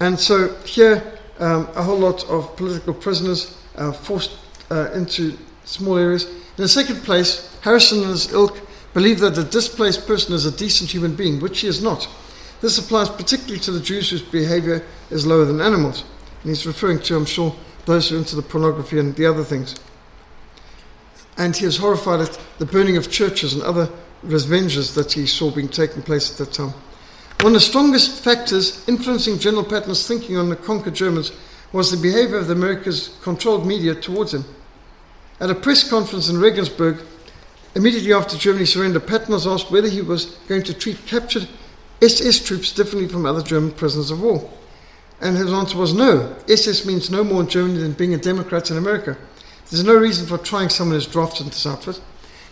And so here, um, a whole lot of political prisoners uh, forced uh, into small areas. In the second place, Harrison and his ilk believe that a displaced person is a decent human being, which he is not. This applies particularly to the Jews whose behavior is lower than animals. And he's referring to, I'm sure, those who are into the pornography and the other things. And he is horrified at the burning of churches and other revenges that he saw being taking place at that time. One of the strongest factors influencing General Patton's thinking on the conquered Germans was the behavior of the America's controlled media towards him. At a press conference in Regensburg, immediately after Germany surrendered, Patton was asked whether he was going to treat captured SS troops differently from other German prisoners of war. And his answer was no. SS means no more in Germany than being a Democrat in America. There's no reason for trying someone who's drafted into this outfit.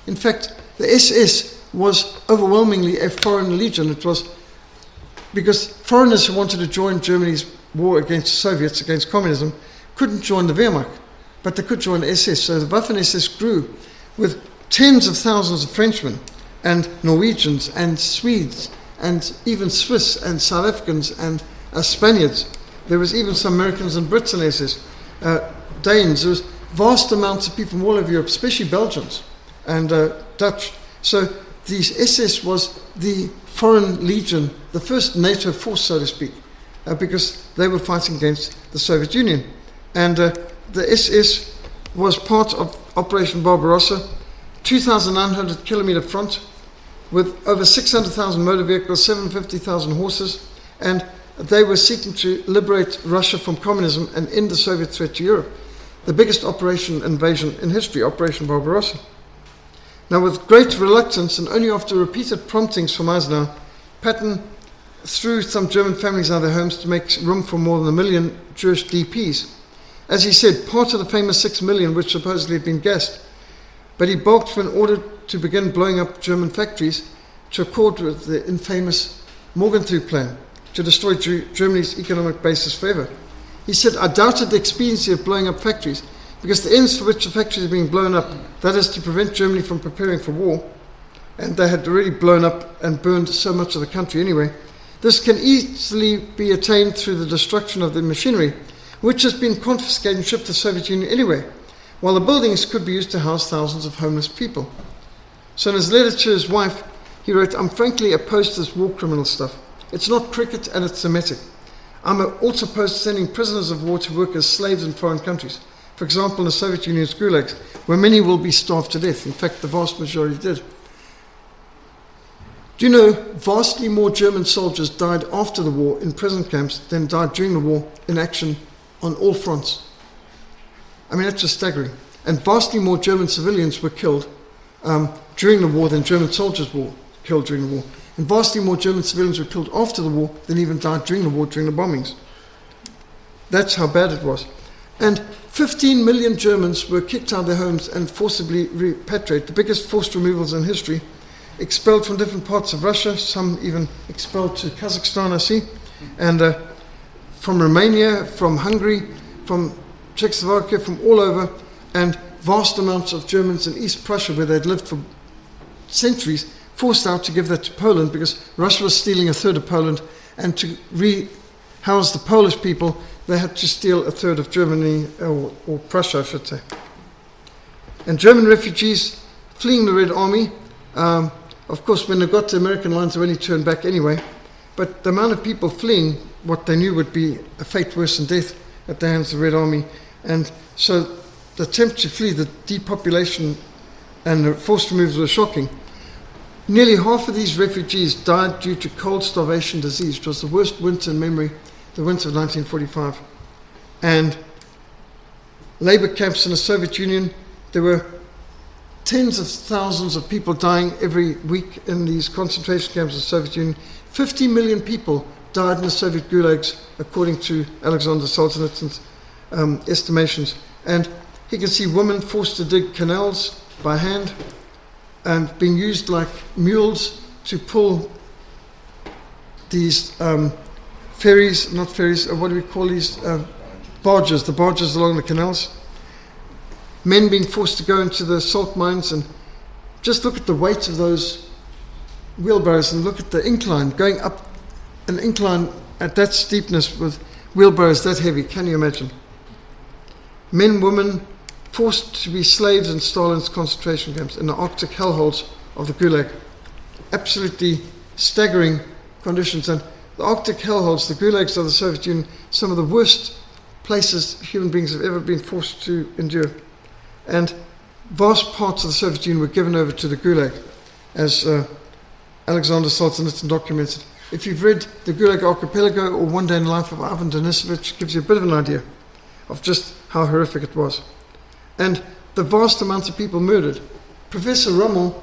In fact, the SS was overwhelmingly a foreign legion. It was because foreigners who wanted to join Germany's war against the Soviets, against communism, couldn't join the Wehrmacht but they could join the SS. So the Waffen SS grew with tens of thousands of Frenchmen and Norwegians and Swedes and even Swiss and South Africans and uh, Spaniards. There was even some Americans and Brits in SS, uh, Danes. There was vast amounts of people from all over Europe, especially Belgians and uh, Dutch. So these SS was the foreign legion, the first NATO force, so to speak, uh, because they were fighting against the Soviet Union. And uh, the SS was part of Operation Barbarossa, 2,900 kilometer front with over 600,000 motor vehicles, 750,000 horses, and they were seeking to liberate Russia from communism and end the Soviet threat to Europe. The biggest operation invasion in history, Operation Barbarossa. Now, with great reluctance and only after repeated promptings from Eisenhower, Patton threw some German families out of their homes to make room for more than a million Jewish DPs. As he said, part of the famous six million which supposedly had been gassed. But he balked when ordered to begin blowing up German factories to accord with the infamous Morgenthau plan to destroy Germany's economic basis forever. He said, I doubted the expediency of blowing up factories because the ends for which the factories are being blown up, that is to prevent Germany from preparing for war, and they had already blown up and burned so much of the country anyway, this can easily be attained through the destruction of the machinery which has been confiscated and shipped to the Soviet Union anyway, while the buildings could be used to house thousands of homeless people. So in his letter to his wife, he wrote, I'm frankly opposed to this war criminal stuff. It's not cricket and it's Semitic. I'm also opposed to sending prisoners of war to work as slaves in foreign countries. For example, in the Soviet Union's gulags, where many will be starved to death. In fact, the vast majority did. Do you know vastly more German soldiers died after the war in prison camps than died during the war in action on all fronts. I mean, that's just staggering. And vastly more German civilians were killed um, during the war than German soldiers were killed during the war. And vastly more German civilians were killed after the war than even died during the war, during the bombings. That's how bad it was. And 15 million Germans were kicked out of their homes and forcibly repatriated, the biggest forced removals in history. expelled from different parts of Russia, some even expelled to Kazakhstan, I see, and uh, from Romania, from Hungary, from Czechoslovakia, from all over, and vast amounts of Germans in East Prussia, where they'd lived for centuries, forced out to give that to Poland because Russia was stealing a third of Poland, and to rehouse the Polish people, they had to steal a third of Germany, or, or Prussia, I should say. And German refugees fleeing the Red Army, um, of course, when they got to American lines, they only turned back anyway. But the amount of people fleeing what they knew would be a fate worse than death at the hands of the Red Army. And so the attempt to flee, the depopulation and the forced removals were shocking. Nearly half of these refugees died due to cold starvation disease, which was the worst winter in memory, the winter of 1945. And labor camps in the Soviet Union, there were tens of thousands of people dying every week in these concentration camps in the Soviet Union. 50 million people died in the Soviet gulags, according to Alexander Solzhenitsyn's um, estimations. And he can see women forced to dig canals by hand and being used like mules to pull these um, ferries, not ferries, uh, what do we call these? Uh, barges, the barges along the canals. Men being forced to go into the salt mines and just look at the weight of those wheelbarrows and look at the incline, going up an incline at that steepness with wheelbarrows that heavy. Can you imagine? Men, women, forced to be slaves in Stalin's concentration camps in the Arctic hellholes of the Gulag. Absolutely staggering conditions. And the Arctic hellholes, the Gulags of the Soviet Union, some of the worst places human beings have ever been forced to endure. And vast parts of the Soviet Union were given over to the Gulag, as uh, Alexander Solzhenitsyn documented. If you've read The Gulag Archipelago or One Day in the Life of Ivan Denisovich, it gives you a bit of an idea of just how horrific it was and the vast amounts of people murdered. Professor Rummel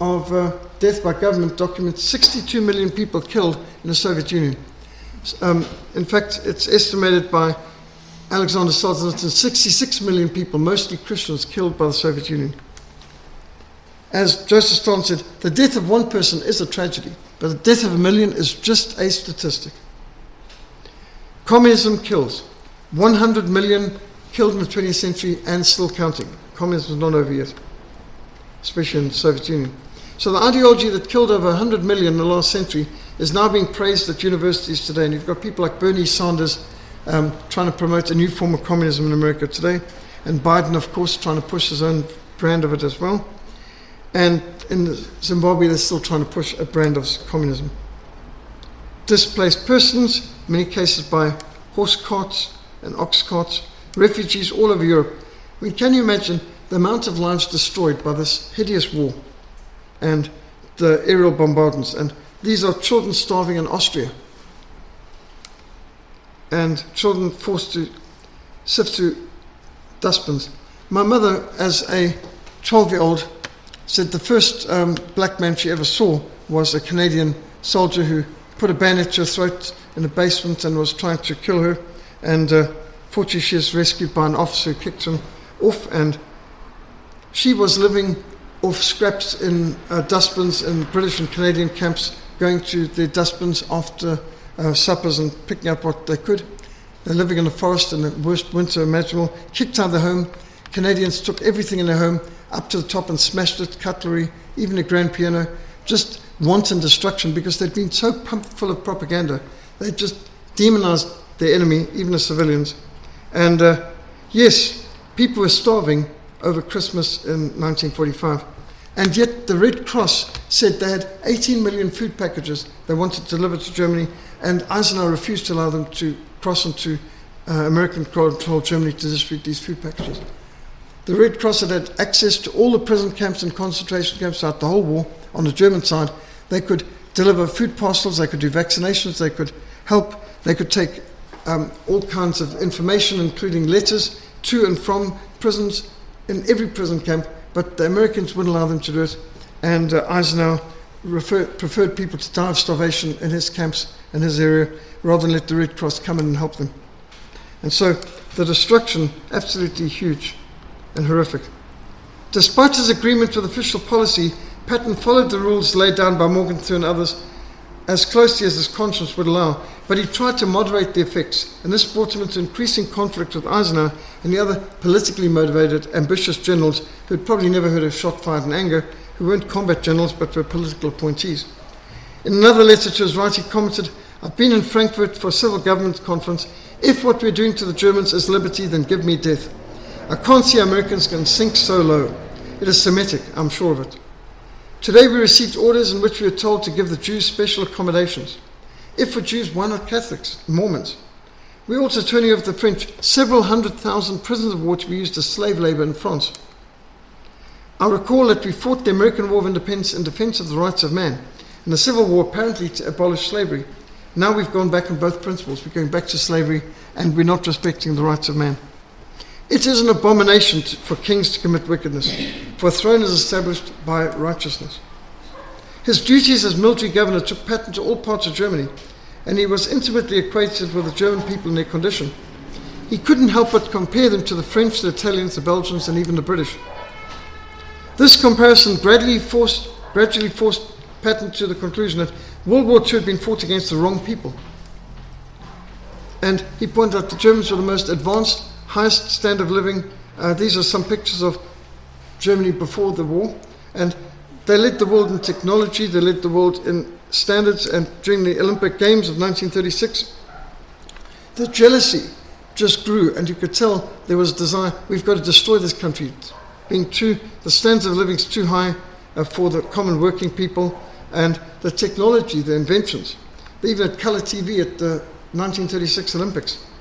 of uh, Death by Government documents 62 million people killed in the Soviet Union. Um, in fact, it's estimated by Alexander Solzhenitsyn 66 million people, mostly Christians, killed by the Soviet Union. As Joseph Stalin said, the death of one person is a tragedy, but the death of a million is just a statistic. Communism kills. 100 million killed in the 20th century and still counting. Communism is not over yet, especially in the Soviet Union. So the ideology that killed over 100 million in the last century is now being praised at universities today. And you've got people like Bernie Sanders um, trying to promote a new form of communism in America today, and Biden, of course, trying to push his own brand of it as well. And in Zimbabwe, they're still trying to push a brand of communism. Displaced persons, in many cases by horse carts and ox carts, refugees all over Europe. I mean, can you imagine the amount of lives destroyed by this hideous war and the aerial bombardments? And these are children starving in Austria and children forced to sift through dustbins. My mother, as a 12 year old, said the first um, black man she ever saw was a Canadian soldier who put a bayonet to her throat in a basement and was trying to kill her. And uh, She was rescued by an officer who kicked him off, and she was living off scraps in uh, dustbins in British and Canadian camps, going to their dustbins after uh, suppers and picking up what they could. They're living in the forest in the worst winter imaginable, kicked out of the home. Canadians took everything in their home up to the top and smashed it, cutlery, even a grand piano, just wanton destruction because they'd been so pumped full of propaganda. They just demonized their enemy, even the civilians. And uh, yes, people were starving over Christmas in 1945. And yet the Red Cross said they had 18 million food packages they wanted to deliver to Germany, and Eisenhower refused to allow them to cross into uh, American controlled Germany to distribute these food packages. The Red Cross had had access to all the prison camps and concentration camps throughout the whole war on the German side. They could deliver food parcels, they could do vaccinations, they could help, they could take um, all kinds of information, including letters to and from prisons in every prison camp, but the Americans wouldn't allow them to do it. And uh, Eisenhower refer, preferred people to die of starvation in his camps in his area rather than let the Red Cross come in and help them. And so the destruction, absolutely huge and horrific. Despite his agreement with official policy, Patton followed the rules laid down by Morgenthau and others as closely as his conscience would allow, but he tried to moderate the effects, and this brought him into increasing conflict with Eisenhower and the other politically motivated, ambitious generals who had probably never heard a shot fired in anger, who weren't combat generals but were political appointees. In another letter to his right, he commented, I've been in Frankfurt for a civil government conference. If what we're doing to the Germans is liberty, then give me death. I can't see Americans can sink so low. It is Semitic, I'm sure of it. Today we received orders in which we are told to give the Jews special accommodations. If for Jews, why not Catholics, Mormons? We're also turning over the French several hundred thousand prisoners of war to be used as slave labor in France. I recall that we fought the American War of Independence in defense of the rights of man, and the Civil War apparently to abolish slavery. Now we've gone back on both principles. We're going back to slavery, and we're not respecting the rights of man. It is an abomination to, for kings to commit wickedness, for a throne is established by righteousness. His duties as military governor took Patton to all parts of Germany, and he was intimately acquainted with the German people and their condition. He couldn't help but compare them to the French, the Italians, the Belgians, and even the British. This comparison gradually forced, gradually forced Patton to the conclusion that World War II had been fought against the wrong people. And he pointed out the Germans were the most advanced, highest standard of living. Uh, these are some pictures of Germany before the war. And they led the world in technology, they led the world in standards. And during the Olympic Games of 1936, the jealousy just grew. And you could tell there was desire we've got to destroy this country. Being too, the standards of living is too high uh, for the common working people and the technology, the inventions. They even had color TV at the 1936 Olympics.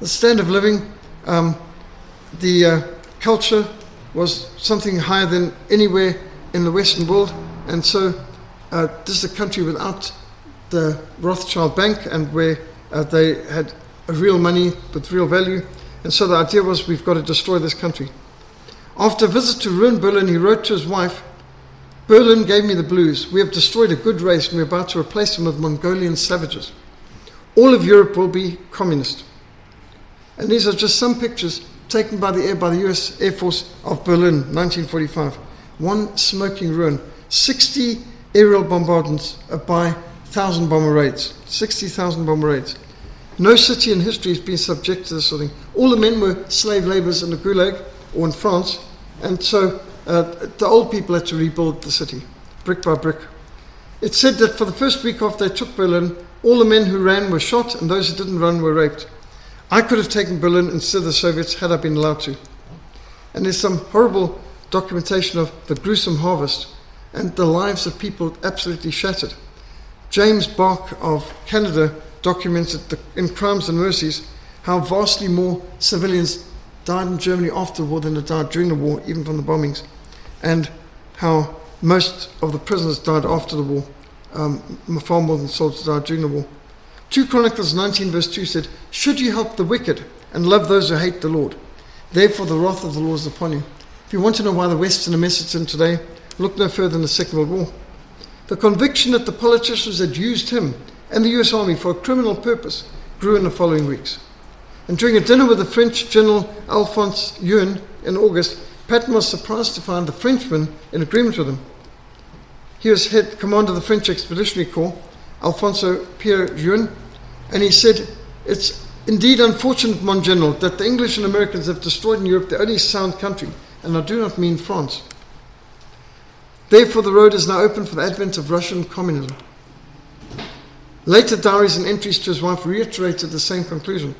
The standard of living, um, the uh, culture was something higher than anywhere in the Western world, and so uh, this is a country without the Rothschild Bank and where uh, they had real money with real value, and so the idea was we've got to destroy this country. After a visit to ruined Berlin, he wrote to his wife, Berlin gave me the blues. We have destroyed a good race and we're about to replace them with Mongolian savages. All of Europe will be communist. And these are just some pictures taken by the air by the US Air Force of Berlin, 1945. One smoking ruin. 60 aerial bombardments by 1,000 bomber raids. 60,000 bomber raids. No city in history has been subject to this sort of thing. All the men were slave laborers in the Gulag or in France, and so uh, the old people had to rebuild the city, brick by brick. It said that for the first week after they took Berlin, all the men who ran were shot and those who didn't run were raped. I could have taken Berlin instead of the Soviets had I been allowed to. And there's some horrible documentation of the gruesome harvest and the lives of people absolutely shattered. James Bacque of Canada documented in Crimes and Mercies how vastly more civilians died in Germany after the war than had died during the war, even from the bombings, and how most of the prisoners died after the war, um, far more than soldiers died during the war. 2 Chronicles 19, verse 2 said, Should you help the wicked and love those who hate the Lord? Therefore, the wrath of the Lord is upon you. If you want to know why the West in a mess it's in today, look no further than the Second World War. The conviction that the politicians had used him and the US Army for a criminal purpose grew in the following weeks. And during a dinner with the French General Alphonse Juin in August, Patton was surprised to find the Frenchman in agreement with him. He was head commander of the French Expeditionary Corps, Alphonse Pierre Juin, and he said, It's indeed unfortunate, mon general, that the English and Americans have destroyed in Europe the only sound country, and I do not mean France. Therefore, the road is now open for the advent of Russian communism. Later diaries and entries to his wife reiterated the same conclusion.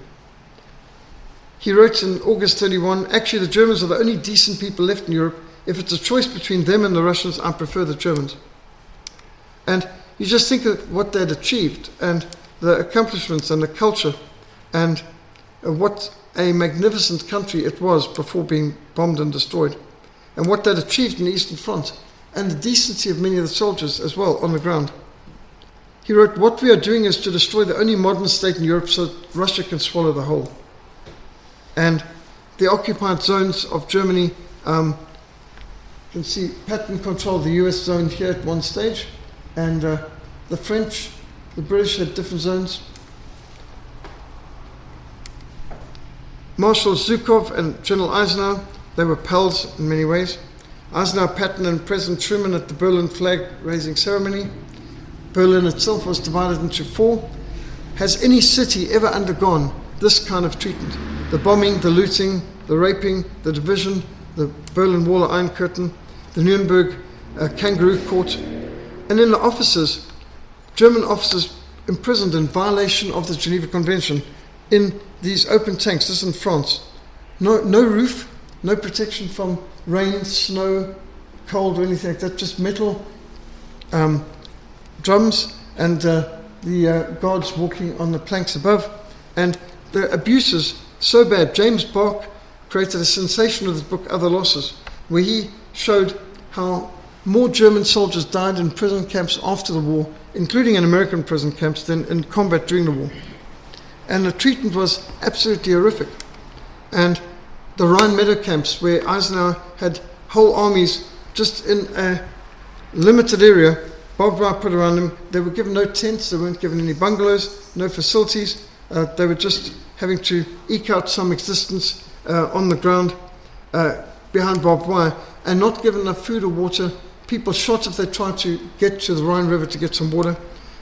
He wrote in August 31 Actually, the Germans are the only decent people left in Europe. If it's a choice between them and the Russians, I prefer the Germans. And you just think of what they'd achieved and the accomplishments and the culture and what a magnificent country it was before being bombed and destroyed, and what they'd achieved in the Eastern Front, and the decency of many of the soldiers as well on the ground. He wrote, What we are doing is to destroy the only modern state in Europe so that Russia can swallow the whole and the occupied zones of Germany. Um, you can see Patton controlled the US zone here at one stage, and uh, the French, the British had different zones. Marshal Zhukov and General Eisenhower, they were pals in many ways. Eisenhower Patton and President Truman at the Berlin flag raising ceremony. Berlin itself was divided into four. Has any city ever undergone this kind of treatment? The bombing, the looting, the raping, the division, the Berlin Wall, Iron Curtain, the Nuremberg uh, kangaroo court, and then the officers, German officers imprisoned in violation of the Geneva Convention in these open tanks. This is in France. No, no roof, no protection from rain, snow, cold, or anything like that. Just metal um, drums and uh, the uh, guards walking on the planks above. And the abuses so bad. James Bacque created a sensation with his book Other Losses, where he showed how more German soldiers died in prison camps after the war, including in American prison camps, than in combat during the war. And the treatment was absolutely horrific. And the Rhine Meadow camps, where Eisenhower had whole armies just in a limited area, barbed wire put around them. They were given no tents, they weren't given any bungalows, no facilities. Uh, they were just having to eke out some existence uh, on the ground uh, behind barbed wire and not given enough food or water people shot if they tried to get to the Rhine River to get some water,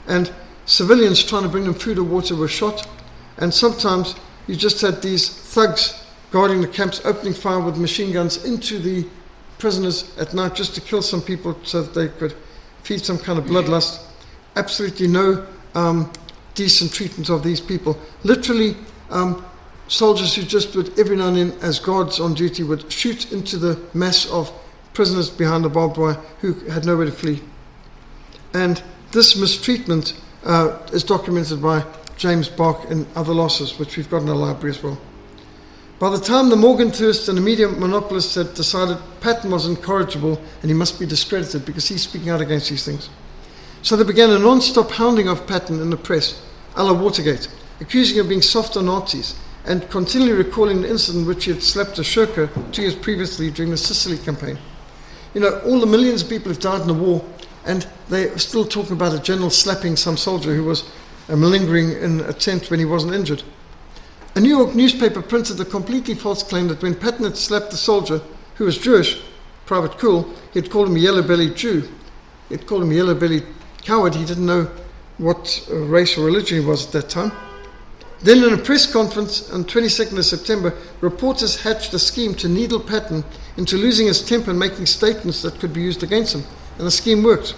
and civilians trying to bring them food or water were shot, and sometimes you just had these thugs guarding the camps opening fire with machine guns into the prisoners at night just to kill some people so that they could feed some kind of bloodlust. Absolutely no um, decent treatment of these people. Literally, um, soldiers who just would, every now and then, as guards on duty, would shoot into the mass of prisoners behind the barbed wire who had nowhere to flee. And this mistreatment uh, is documented by James Bacque and other losses, which we've got in our library as well. By the time the Morgenthaus and the media monopolists had decided Patton was incorrigible and he must be discredited because he's speaking out against these things. So they began a non stop hounding of Patton in the press, a la Watergate, accusing him of being soft on Nazis and continually recalling the incident in which he had slapped a shirker two years previously during the Sicily campaign. You know, all the millions of people who've died in the war, and they're still talking about a general slapping some soldier who was uh, malingering in a tent when he wasn't injured. A New York newspaper printed a completely false claim that when Patton had slapped the soldier, who was Jewish, Private Kuhl, he had called him a yellow bellied Jew. He'd called him a yellow bellied coward. He didn't know what uh, race or religion he was at that time. Then, in a press conference on 22nd of September, reporters hatched a scheme to needle Patton into losing his temper and making statements that could be used against him. And the scheme worked.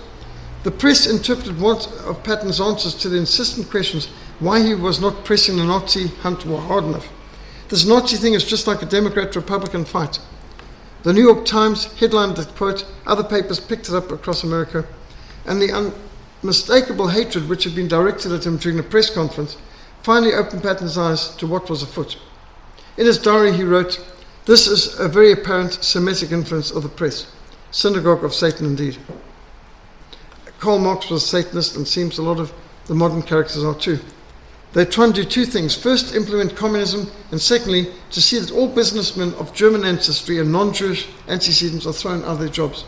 The press interpreted one of Patton's answers to the insistent questions why he was not pressing the Nazi hunt hard enough. This Nazi thing is just like a Democrat Republican fight. The New York Times headlined the quote, other papers picked it up across America, and the unmistakable hatred which had been directed at him during the press conference finally opened Patton's eyes to what was afoot. In his diary, he wrote, This is a very apparent Semitic influence of the press. Synagogue of Satan, indeed. Karl Marx was a Satanist, and seems a lot of the modern characters are too. They try and do two things. First, implement communism, and secondly, to see that all businessmen of German ancestry and non Jewish antecedents are thrown out of their jobs.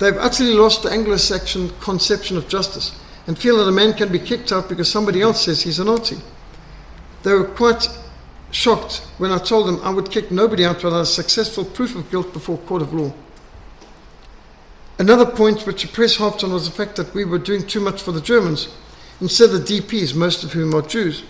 They've utterly lost the Anglo Saxon conception of justice and feel that a man can be kicked out because somebody else says he's a Nazi. They were quite shocked when I told them I would kick nobody out without a successful proof of guilt before court of law. Another point which the press harped on was the fact that we were doing too much for the Germans instead of the DPs, most of whom are Jews.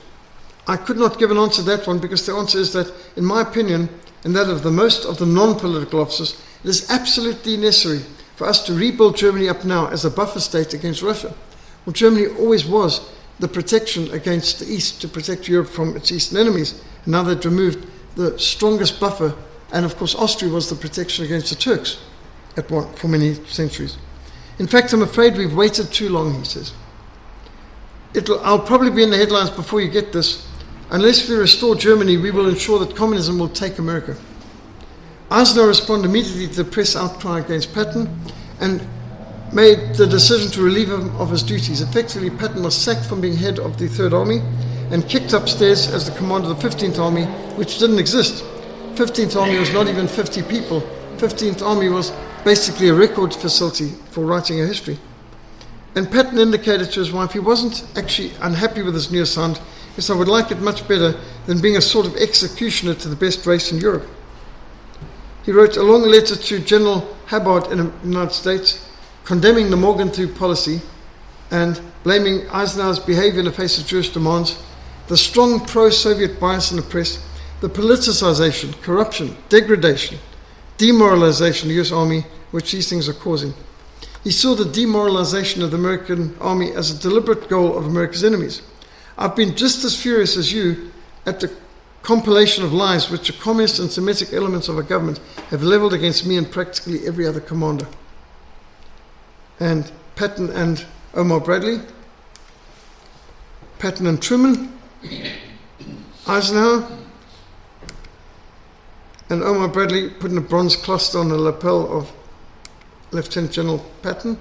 I could not give an answer to that one because the answer is that, in my opinion, and that of the most of the non political officers, it is absolutely necessary for us to rebuild Germany up now as a buffer state against Russia. Well, Germany always was the protection against the East to protect Europe from its Eastern enemies. Now they've removed the strongest buffer, and of course, Austria was the protection against the Turks one, for many centuries. In fact, I'm afraid we've waited too long, he says. It'll, I'll probably be in the headlines before you get this. Unless we restore Germany, we will ensure that communism will take America. Eisenhower responded immediately to the press outcry against Patton and made the decision to relieve him of his duties. Effectively, Patton was sacked from being head of the Third Army and kicked upstairs as the commander of the 15th Army, which didn't exist. 15th Army was not even 50 people. 15th Army was basically a record facility for writing a history. And Patton indicated to his wife he wasn't actually unhappy with his new assignment. He said, I would like it much better than being a sort of executioner to the best race in Europe. He wrote a long letter to General Harbord in the United States condemning the Morgenthau policy and blaming Eisenhower's behavior in the face of Jewish demands, the strong pro Soviet bias in the press, the politicization, corruption, degradation, demoralization of the US Army, which these things are causing. He saw the demoralization of the American Army as a deliberate goal of America's enemies. I've been just as furious as you at the compilation of lies which the communist and Semitic elements of our government have leveled against me and practically every other commander. And Patton and Omar Bradley, Patton and Truman, Eisenhower, and Omar Bradley putting a bronze cluster on the lapel of Lieutenant General Patton.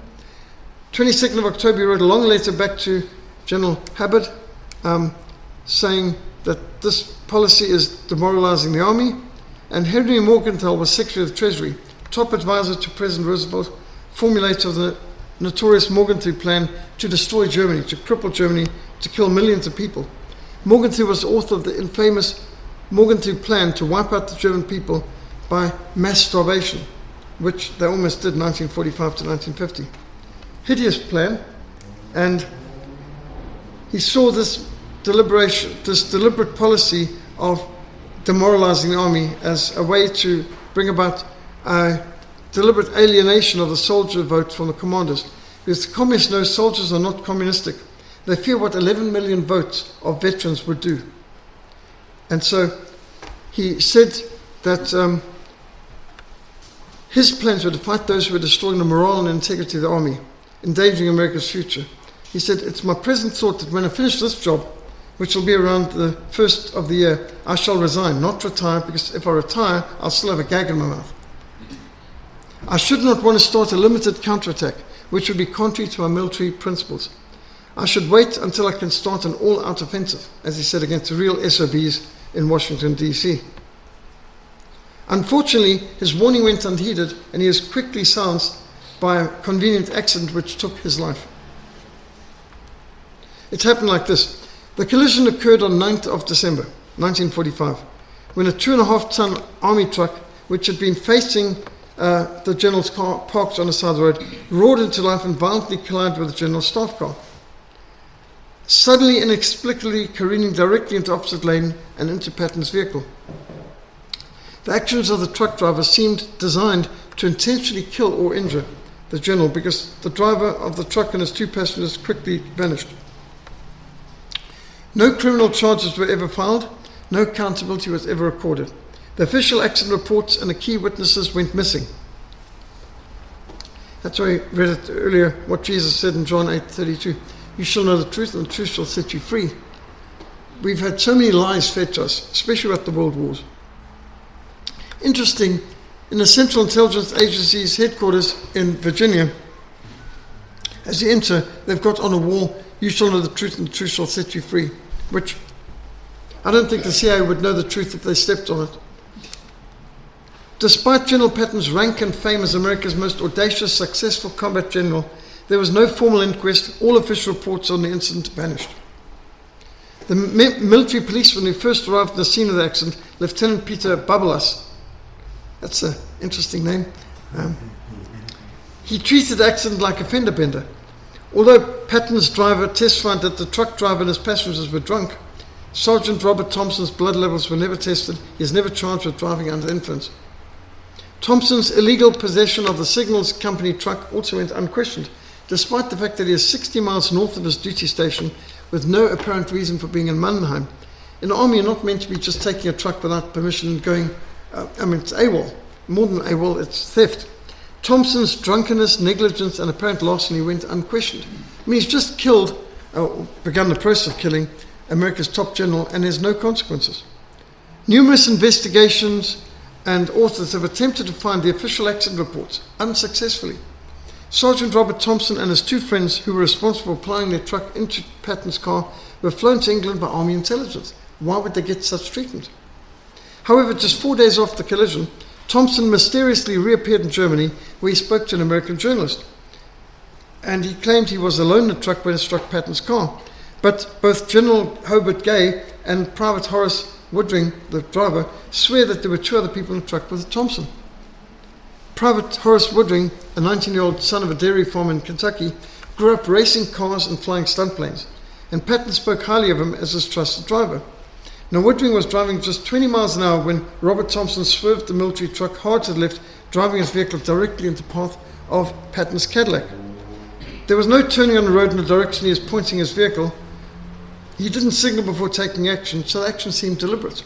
22nd of October, he wrote a long letter back to General Harbord um, saying that this policy is demoralizing the army. And Henry Morgenthau was Secretary of the Treasury, top advisor to President Roosevelt, formulator of the notorious Morgenthau Plan to destroy Germany, to cripple Germany, to kill millions of people. Morgenthau was the author of the infamous Morgenthau Plan to wipe out the German people by mass starvation, which they almost did 1945 to 1950. Hideous plan, and he saw this deliberation, this deliberate policy of demoralizing the army as a way to bring about a deliberate alienation of the soldier vote from the commanders. Because the communists know soldiers are not communistic. They fear what 11 million votes of veterans would do. And so he said that um, his plans were to fight those who were destroying the morale and integrity of the army, endangering America's future. He said, It's my present thought that when I finish this job, which will be around the first of the year, I shall resign, not retire, because if I retire, I'll still have a gag in my mouth. I should not want to start a limited counterattack, which would be contrary to our military principles. I should wait until I can start an all out offensive, as he said, against the real SOBs in Washington, D.C. Unfortunately, his warning went unheeded, and he was quickly silenced by a convenient accident which took his life. It happened like this. The collision occurred on 9th of December, 1945, when a two and a half ton army truck, which had been facing uh, the general's car parked on the side of the road, roared into life and violently collided with the general's staff car. Suddenly, inexplicably careening directly into opposite lane and into Patton's vehicle. The actions of the truck driver seemed designed to intentionally kill or injure the general because the driver of the truck and his two passengers quickly vanished. No criminal charges were ever filed, no accountability was ever recorded. The official accident reports and the key witnesses went missing. That's why I read it earlier, what Jesus said in John 8 32. You shall know the truth, and the truth shall set you free. We've had so many lies fed to us, especially about the world wars. Interesting, in the Central Intelligence Agency's headquarters in Virginia, as you enter, they've got on a wall, You shall know the truth, and the truth shall set you free, which I don't think the CIA would know the truth if they stepped on it. Despite General Patton's rank and fame as America's most audacious, successful combat general, there was no formal inquest. All official reports on the incident vanished. The mi- military policeman who first arrived at the scene of the accident, Lieutenant Peter Babalas, that's an interesting name, um, he treated the accident like a fender bender. Although Patton's driver testified that the truck driver and his passengers were drunk, Sergeant Robert Thompson's blood levels were never tested. He is never charged with driving under influence. Thompson's illegal possession of the Signals Company truck also went unquestioned, despite the fact that he is 60 miles north of his duty station with no apparent reason for being in Mannheim. In the army, you're not meant to be just taking a truck without permission and going, uh, I mean, it's AWOL. More than AWOL, it's theft. Thompson's drunkenness, negligence, and apparent larceny went unquestioned. I mean, he's just killed, uh, begun the process of killing, America's top general, and there's no consequences. Numerous investigations and authors have attempted to find the official accident reports unsuccessfully. Sergeant Robert Thompson and his two friends, who were responsible for applying their truck into Patton's car, were flown to England by Army intelligence. Why would they get such treatment? However, just four days after the collision, Thompson mysteriously reappeared in Germany where he spoke to an American journalist. And he claimed he was alone in the truck when it struck Patton's car. But both General Hobart Gay and Private Horace Woodring, the driver, swear that there were two other people in the truck with Thompson. Private Horace Woodring, a 19 year old son of a dairy farm in Kentucky, grew up racing cars and flying stunt planes, and Patton spoke highly of him as his trusted driver. Now, Woodring was driving just 20 miles an hour when Robert Thompson swerved the military truck hard to the left, driving his vehicle directly into the path of Patton's Cadillac. There was no turning on the road in the direction he was pointing his vehicle. He didn't signal before taking action, so the action seemed deliberate.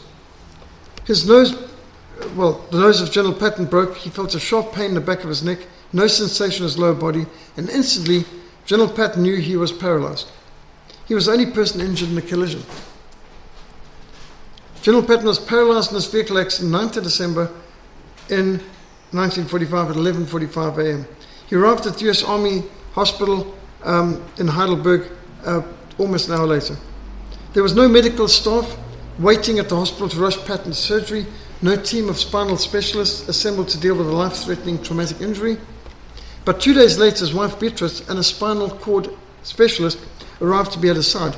His nose, well, the nose of General Patton broke. He felt a sharp pain in the back of his neck, no sensation in his lower body, and instantly General Patton knew he was paralyzed. He was the only person injured in the collision. General Patton was paralyzed in his vehicle accident 9th of December in 1945 at 11.45 a.m. He arrived at the U.S. Army Hospital um, in Heidelberg uh, almost an hour later. There was no medical staff waiting at the hospital to rush Patton's surgery, no team of spinal specialists assembled to deal with a life-threatening traumatic injury. But two days later, his wife Beatrice and a spinal cord specialist arrived to be at his side.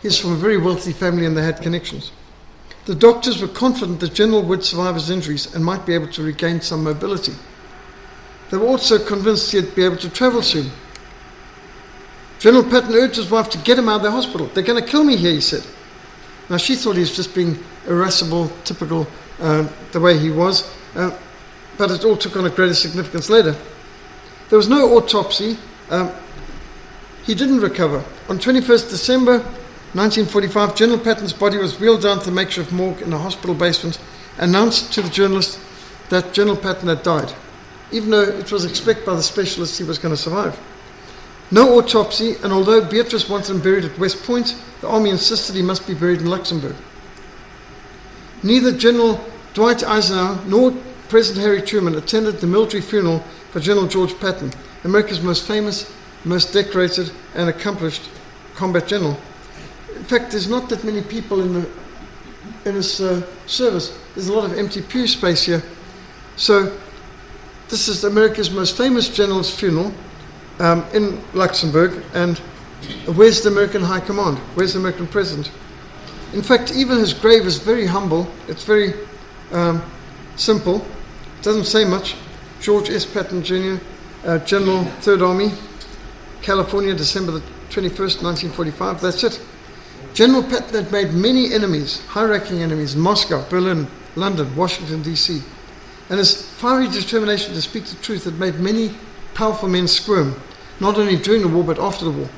He's from a very wealthy family and they had connections. The doctors were confident that General would survive his injuries and might be able to regain some mobility. They were also convinced he'd be able to travel soon. General Patton urged his wife to get him out of the hospital. They're going to kill me here, he said. Now, she thought he was just being irascible, typical uh, the way he was, uh, but it all took on a greater significance later. There was no autopsy. Um, he didn't recover. On 21st December 1945, General Patton's body was wheeled down to the makeshift morgue in a hospital basement, announced to the journalist that General Patton had died, even though it was expected by the specialists he was going to survive. No autopsy, and although Beatrice wanted him buried at West Point, the army insisted he must be buried in Luxembourg. Neither General Dwight Eisenhower nor President Harry Truman attended the military funeral for General George Patton, America's most famous, most decorated, and accomplished combat general. In fact, there's not that many people in, the, in his uh, service. There's a lot of empty pew space here. So, this is America's most famous general's funeral um, in Luxembourg. And where's the American High Command? Where's the American President? In fact, even his grave is very humble. It's very um, simple. It doesn't say much. George S. Patton Jr., uh, General, Third Army, California, December the 21st, 1945. That's it. General Patton had made many enemies, high ranking enemies, Moscow, Berlin, London, Washington, D.C. And his fiery determination to speak the truth had made many powerful men squirm, not only during the war but after the war.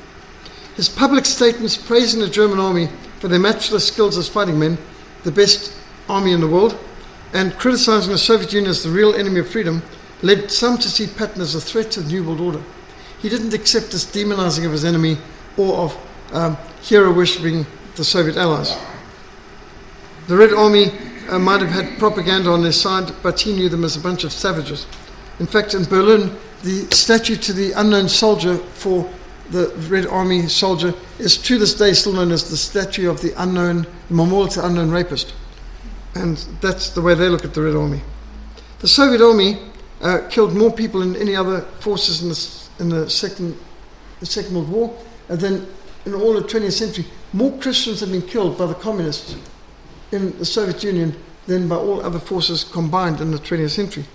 His public statements praising the German army for their matchless skills as fighting men, the best army in the world, and criticizing the Soviet Union as the real enemy of freedom led some to see Patton as a threat to the New World Order. He didn't accept this demonizing of his enemy or of um, hero worshipping the Soviet allies. The Red Army uh, might have had propaganda on their side, but he knew them as a bunch of savages. In fact, in Berlin, the statue to the unknown soldier for the Red Army soldier is to this day still known as the statue of the unknown, the memorial to unknown rapist. And that's the way they look at the Red Army. The Soviet Army uh, killed more people than any other forces in the, in the, second, the Second World War And then in all the 20th century. More Christians have been killed by the communists in the Soviet Union than by all other forces combined in the 20th century.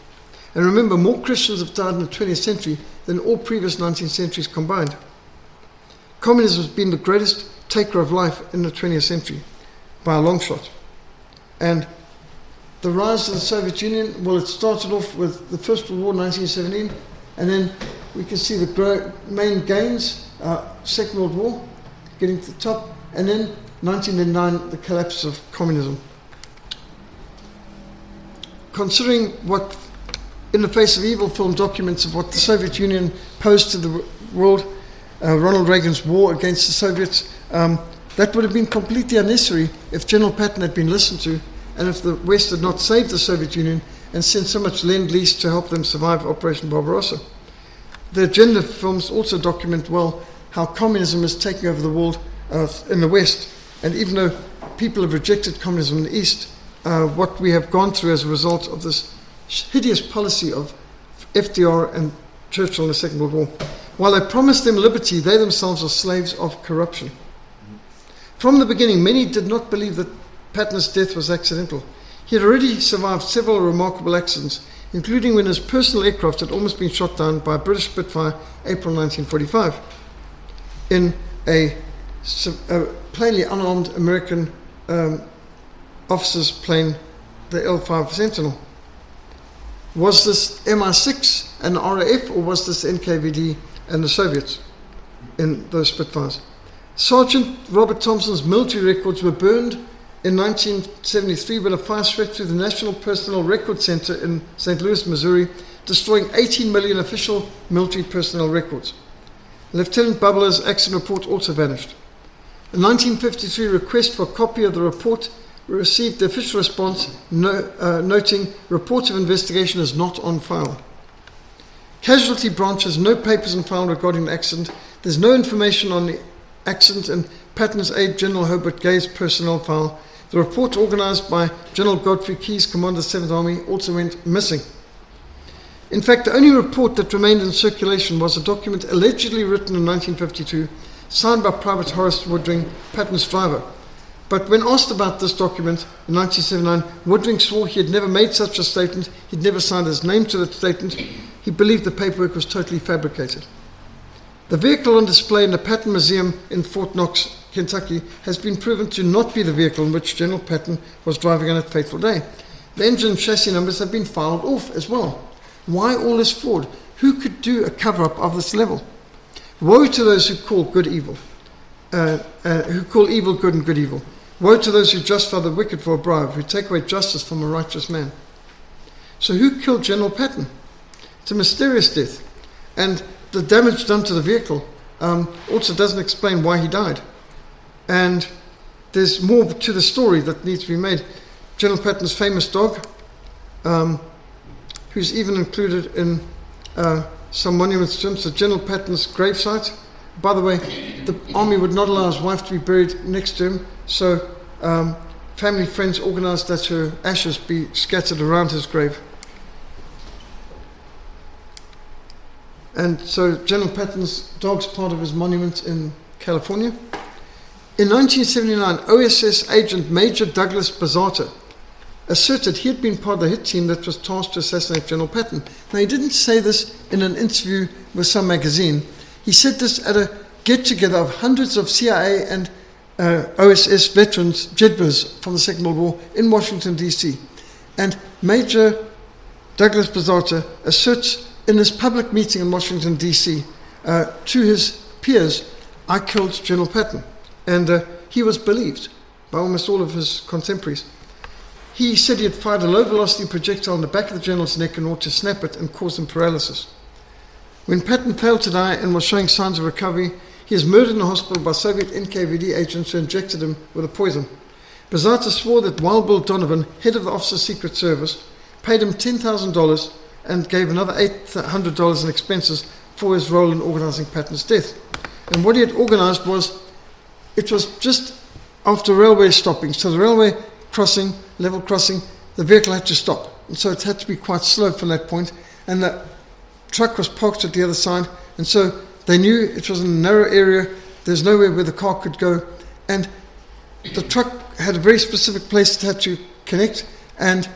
And remember, more Christians have died in the 20th century than all previous 19th centuries combined. Communism has been the greatest taker of life in the 20th century by a long shot. And the rise of the Soviet Union, well, it started off with the First World War, 1917, and then we can see the main gains, uh, Second World War, getting to the top, and then 1909, the collapse of communism. Considering what, in the face of evil film documents of what the Soviet Union posed to the world, uh, Ronald Reagan's war against the Soviets, um, that would have been completely unnecessary if General Patton had been listened to and if the West had not saved the Soviet Union and sent so much lend lease to help them survive Operation Barbarossa. The agenda films also document well how communism is taking over the world uh, in the West, and even though people have rejected communism in the East, uh, what we have gone through as a result of this hideous policy of FDR and Churchill in the Second World War. While they promised them liberty, they themselves are slaves of corruption. From the beginning, many did not believe that Patton's death was accidental. He had already survived several remarkable accidents, including when his personal aircraft had almost been shot down by a British Spitfire April 1945 in a, a plainly unarmed American um, officer's plane, the L 5 Sentinel. Was this MI6 and RAF, or was this NKVD and the Soviets in those Spitfires? Sergeant Robert Thompson's military records were burned in 1973 when a fire swept through the National Personnel Record Center in St. Louis, Missouri, destroying 18 million official military personnel records. Lieutenant Babalas' accident report also vanished. A 1953 request for a copy of the report received the official response no, uh, noting report of investigation is not on file. Casualty branch has no papers on file regarding the accident. There's no information on the accident in Patton's aide General Hobart Gay's personnel file. The report organized by General Godfrey Keyes, Commander of the 7th Army, also went missing. In fact, the only report that remained in circulation was a document allegedly written in 1952, signed by Private Horace Woodring, Patton's driver. But when asked about this document in 1979, Woodring swore he had never made such a statement, he'd never signed his name to the statement, he believed the paperwork was totally fabricated. The vehicle on display in the Patton Museum in Fort Knox, Kentucky, has been proven to not be the vehicle in which General Patton was driving on that fateful day. The engine and chassis numbers have been filed off as well. Why all this fraud? Who could do a cover up of this level? Woe to those who call good evil, uh, uh, who call evil good and good evil. Woe to those who justify the wicked for a bribe, who take away justice from a righteous man. So, who killed General Patton? It's a mysterious death. And the damage done to the vehicle um, also doesn't explain why he died. And there's more to the story that needs to be made. General Patton's famous dog, um, who's even included in uh, some monuments to him, so General Patton's gravesite. By the way, the army would not allow his wife to be buried next to him, so um, family friends organized that her ashes be scattered around his grave. And so General Patton's dog's part of his monument in California. In 1979, OSS agent Major Douglas Bazata asserted he had been part of the hit team that was tasked to assassinate General Patton. Now, he didn't say this in an interview with some magazine. He said this at a get together of hundreds of CIA and uh, OSS veterans, Jedburghs from the Second World War in Washington, D.C. And Major Douglas Bazata asserts in this public meeting in Washington, D.C., uh, to his peers, I killed General Patton. And uh, he was believed by almost all of his contemporaries. He said he had fired a low velocity projectile in the back of the general's neck in order to snap it and cause him paralysis. When Patton failed to die and was showing signs of recovery, he was murdered in the hospital by Soviet NKVD agents who injected him with a poison. Bazata swore that Wild Bill Donovan, head of the Officer's Secret Service, paid him $10,000 and gave another $800 in expenses for his role in organizing Patton's death. And what he had organized was it was just after railway stopping. So the railway crossing, level crossing, the vehicle had to stop. And so it had to be quite slow from that point. And the truck was parked at the other side. And so they knew it was in a narrow area. There's nowhere where the car could go. And the truck had a very specific place it had to connect. And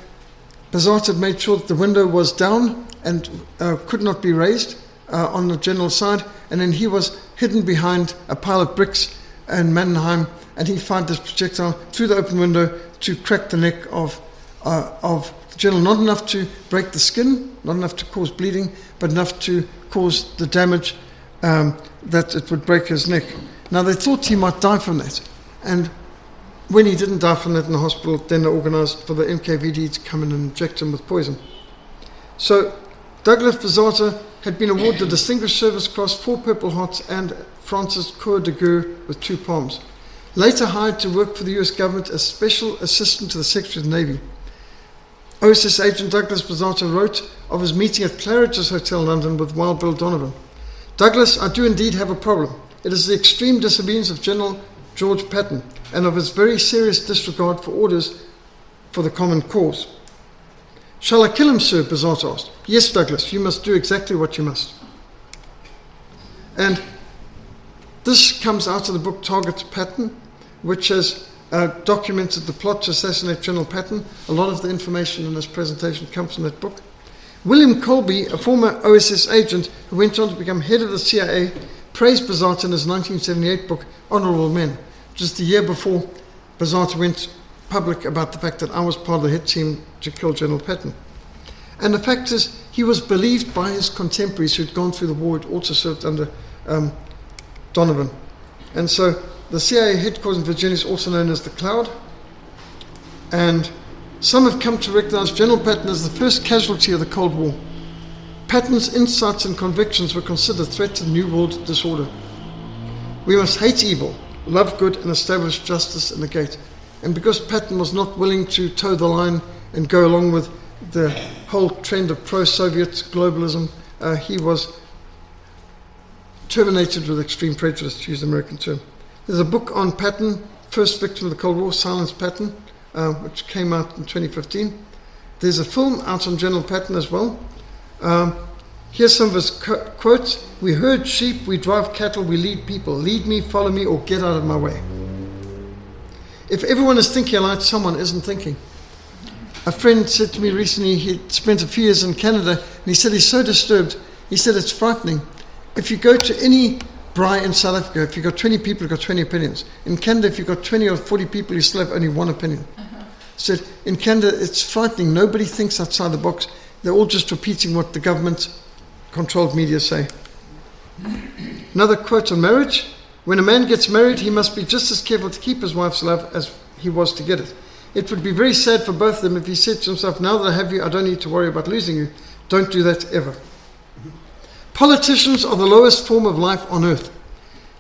Bazata had made sure that the window was down and uh, could not be raised uh, on the general side, and then he was hidden behind a pile of bricks in Mannheim, and he fired this projectile through the open window to crack the neck of, uh, of the general, not enough to break the skin, not enough to cause bleeding, but enough to cause the damage um, that it would break his neck. Now, they thought he might die from that, and when he didn't die from that in the hospital, then they organised for the NKVD to come in and inject him with poison. So Douglas Bazata had been awarded the Distinguished Service Cross, four Purple Hearts, and Francis Croix de Guerre with two palms. Later hired to work for the US government as Special Assistant to the Secretary of the Navy. OSS agent Douglas Bazata wrote of his meeting at Claridge's Hotel, London, with Wild Bill Donovan. Douglas, I do indeed have a problem. It is the extreme disobedience of General George Patton and of his very serious disregard for orders for the common cause. Shall I kill him, sir? Bazata asked. Yes, Douglas, you must do exactly what you must. And this comes out of the book Target Patton, which has uh, documented the plot to assassinate General Patton. A lot of the information in this presentation comes from that book. William Colby, a former OSS agent who went on to become head of the CIA, praised Bazata in his 1978 book, Honorable Men, just the year before Bazata went public about the fact that I was part of the hit team to kill General Patton. And the fact is, he was believed by his contemporaries who'd gone through the war, who'd also served under um, Donovan. And so the CIA headquarters in Virginia is also known as the Cloud. And some have come to recognize General Patton as the first casualty of the Cold War. Patton's insights and convictions were considered a threat to the New World disorder. We must hate evil, love good, and establish justice in the gate. And because Patton was not willing to toe the line and go along with the whole trend of pro Soviet globalism, uh, he was terminated with extreme prejudice, to use the American term. There's a book on Patton, first victim of the Cold War, Silence Patton, uh, which came out in 2015. There's a film out on General Patton as well. Um, here's some of his co- quotes We herd sheep, we drive cattle, we lead people. Lead me, follow me, or get out of my way. If everyone is thinking like someone isn't thinking. A friend said to me recently he spent a few years in Canada and he said he's so disturbed. He said it's frightening. If you go to any in South Africa, if you've got 20 people, you've got 20 opinions. In Canada, if you've got 20 or 40 people, you still have only one opinion. Uh-huh. So in Canada, it's frightening. Nobody thinks outside the box. They're all just repeating what the government controlled media say. Another quote on marriage When a man gets married, he must be just as careful to keep his wife's love as he was to get it. It would be very sad for both of them if he said to himself, Now that I have you, I don't need to worry about losing you. Don't do that ever. Politicians are the lowest form of life on earth.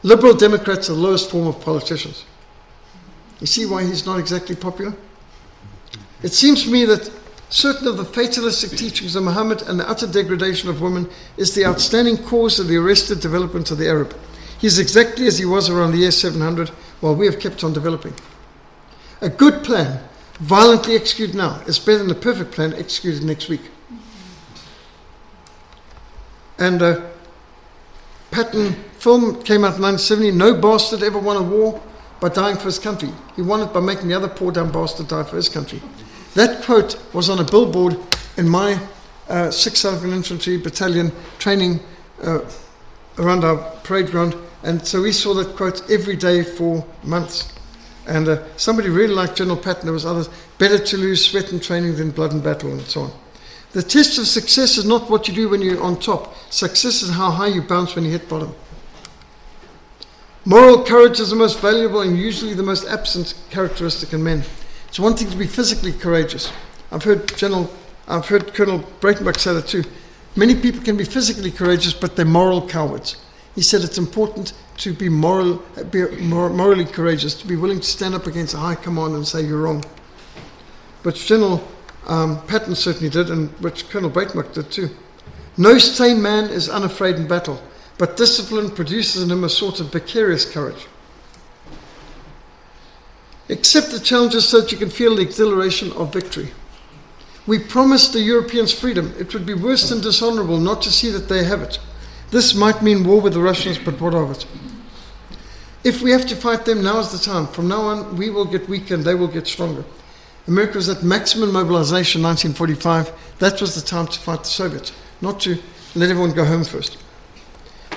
Liberal Democrats are the lowest form of politicians. You see why he's not exactly popular? It seems to me that certain of the fatalistic teachings of Muhammad and the utter degradation of women is the outstanding cause of the arrested development of the Arab. He is exactly as he was around the year 700, while we have kept on developing. A good plan, violently executed now, is better than a perfect plan executed next week. And uh, Patton film came out in 1970. No bastard ever won a war by dying for his country. He won it by making the other poor dumb bastard die for his country. That quote was on a billboard in my uh, 6th Infantry Battalion training uh, around our parade ground. And so we saw that quote every day for months. And uh, somebody really liked General Patton. There was others. Better to lose sweat and training than blood and battle, and so on. The test of success is not what you do when you're on top. Success is how high you bounce when you hit bottom. Moral courage is the most valuable and usually the most absent characteristic in men. It's one thing to be physically courageous. I've heard General, I've heard Colonel Breytenbach say that too. Many people can be physically courageous, but they're moral cowards. He said it's important to be moral, be morally courageous, to be willing to stand up against a high command and say you're wrong. But General um, Patton certainly did, and which Colonel Breytenbach did too. No sane man is unafraid in battle, but discipline produces in him a sort of vicarious courage. Accept the challenges so that you can feel the exhilaration of victory. We promised the Europeans freedom. It would be worse than dishonorable not to see that they have it. This might mean war with the Russians, but what of it? If we have to fight them, now is the time. From now on, we will get weaker and they will get stronger. America was at maximum mobilization in 1945. That was the time to fight the Soviets, not to let everyone go home first.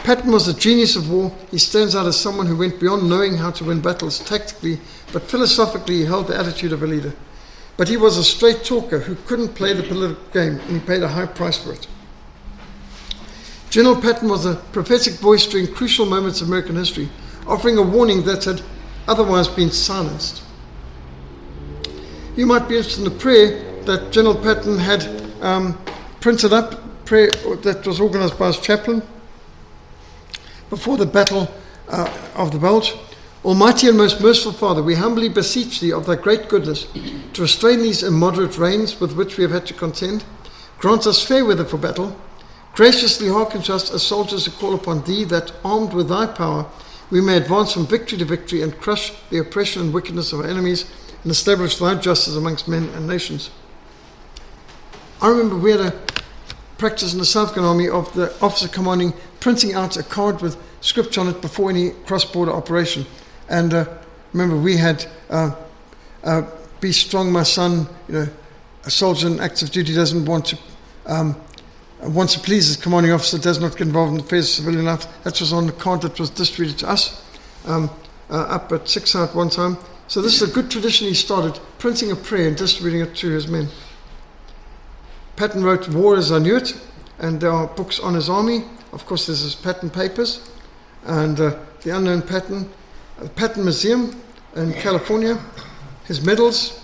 Patton was a genius of war. He stands out as someone who went beyond knowing how to win battles tactically, but philosophically he held the attitude of a leader. But he was a straight talker who couldn't play the political game, and he paid a high price for it. General Patton was a prophetic voice during crucial moments of American history, offering a warning that had otherwise been silenced. You might be interested in the prayer that General Patton had um, printed up, prayer that was organized by his chaplain before the battle uh, of the Bulge. Almighty and most merciful Father, we humbly beseech Thee of Thy great goodness to restrain these immoderate rains with which we have had to contend. Grant us fair weather for battle. Graciously hearken to us as soldiers who call upon Thee, that, armed with Thy power, we may advance from victory to victory and crush the oppression and wickedness of our enemies and establish Thy justice amongst men and nations. I remember we had a practice in the South African Army of the officer commanding printing out a card with script on it before any cross border operation. And uh, remember, we had uh, uh, Be Strong, My Son, you know, a soldier in active duty doesn't want to um, uh, once a police commanding officer does not get involved in the affairs of civilian life. That was on the card that was distributed to us um, uh, up at six at one time. So this is a good tradition he started, printing a prayer and distributing it to his men. Patton wrote War as I Knew It, and there are books on his army. Of course, there's his Patton papers, and uh, the unknown Patton, the Patton Museum in California, his medals,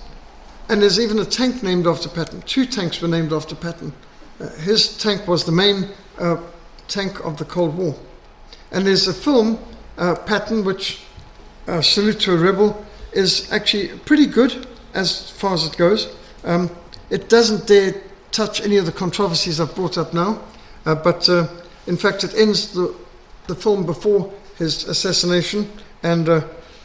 and there's even a tank named after Patton. Two tanks were named after Patton. Uh, his tank was the main uh, tank of the Cold War. And there's a film, uh, Patton, which, uh, Salute to a Rebel, is actually pretty good as far as it goes. Um, it doesn't dare touch any of the controversies I've brought up now, uh, but uh, in fact, it ends the, the film before his assassination and uh,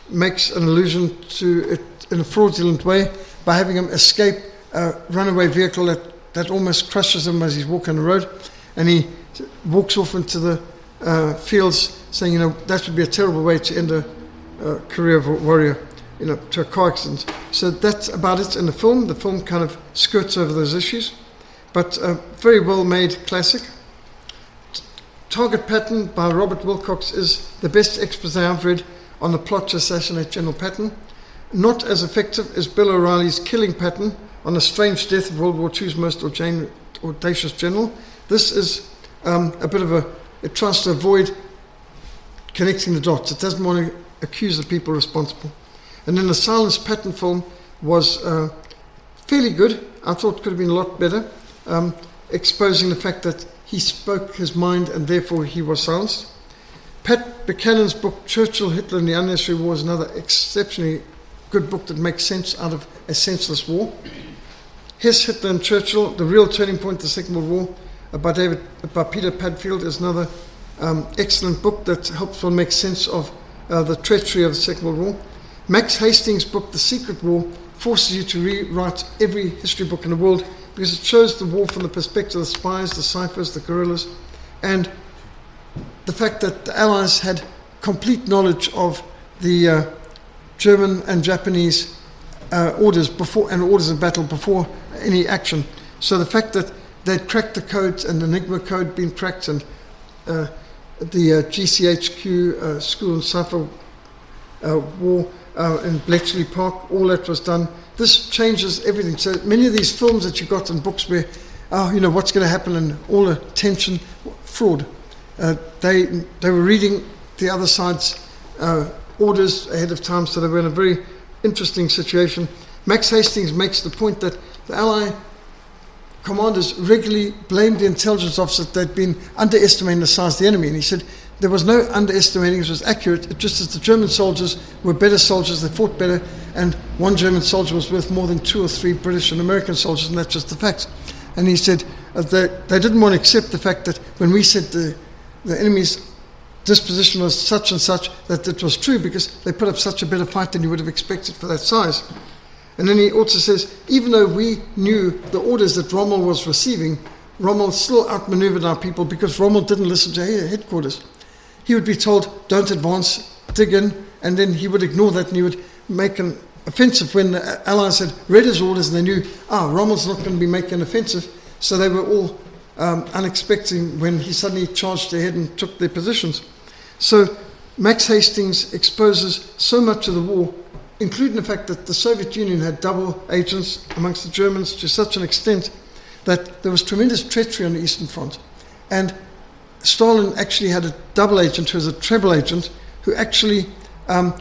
makes an allusion to it in a fraudulent way by having him escape a runaway vehicle that, that almost crushes him as he's walking the road. And he walks off into the uh, fields saying, you know, that would be a terrible way to end a, career of a warrior you know, to a car accident. So that's about it in the film. The film kind of skirts over those issues, but a very well made classic. Target Patton by Robert Wilcox is the best expose I've read on the plot to assassinate General Patton. Not as effective as Bill O'Reilly's killing Patton on the strange death of World War II's most audacious general. This is um, a bit of a, it tries to avoid connecting the dots. It doesn't want to accuse the people responsible. And then the Silence Patton film was uh, fairly good. I thought could have been a lot better, um, exposing the fact that he spoke his mind and therefore he was silenced. Pat Buchanan's book, Churchill, Hitler, and the Unnecessary War, is another exceptionally good book that makes sense out of a senseless war. Hess, Hitler, and Churchill, The Real Turning Point of the Second World War, uh, by, David, by Peter Padfield, is another um, excellent book that helps one make sense of uh, the treachery of the Second World War. Max Hastings' book, The Secret War, forces you to rewrite every history book in the world because it shows the war from the perspective of the spies, the ciphers, the guerrillas, and the fact that the Allies had complete knowledge of the uh, German and Japanese uh, orders before and orders of battle before any action. So the fact that they'd cracked the codes and the Enigma code being cracked and uh, the uh, GCHQ uh, school and cipher uh, war uh, in Bletchley Park, all that was done. This changes everything. So many of these films that you got in books where, oh, you know, what's going to happen and all the tension, fraud. Uh, they, they were reading the other side's uh, orders ahead of time, so they were in a very interesting situation. Max Hastings makes the point that the Ally commanders regularly blamed the intelligence officers that they'd been underestimating the size of the enemy. And he said, there was no underestimating, it was accurate. It just as the German soldiers were better soldiers, they fought better, and one German soldier was worth more than two or three British and American soldiers, and that's just the facts. And he said uh, they didn't want to accept the fact that when we said the, the enemy's disposition was such and such, that it was true because they put up such a better fight than you would have expected for that size. And then he also says, even though we knew the orders that Rommel was receiving, Rommel still outmaneuvered our people because Rommel didn't listen to headquarters he would be told, don't advance, dig in, and then he would ignore that and he would make an offensive when the Allies had read his orders and they knew, ah, Rommel's not going to be making an offensive. So they were all um, when he suddenly charged ahead and took their positions. So Max Hastings exposes so much of the war, including the fact that the Soviet Union had double agents amongst the Germans to such an extent that there was tremendous treachery on the Eastern Front. And Stalin actually had a double agent who was a treble agent who actually um,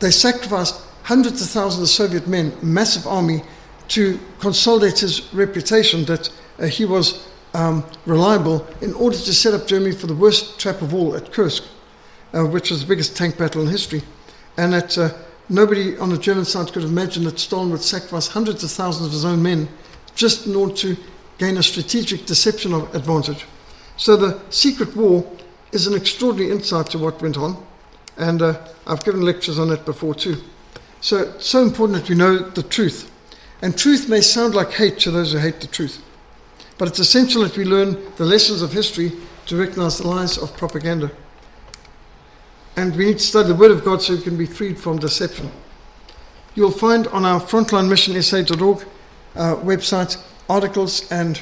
they sacrificed hundreds of thousands of Soviet men, massive army, to consolidate his reputation that uh, he was um, reliable in order to set up Germany for the worst trap of all at Kursk, uh, which was the biggest tank battle in history. And that uh, nobody on the German side could have imagined that Stalin would sacrifice hundreds of thousands of his own men just in order to gain a strategic deception of advantage. So the secret war is an extraordinary insight to what went on, and uh, I've given lectures on it before too. So it's so important that we know the truth. And truth may sound like hate to those who hate the truth, but it's essential that we learn the lessons of history to recognize the lies of propaganda. And we need to study the Word of God so we can be freed from deception. You'll find on our frontlinemissionsa.org uh, website articles and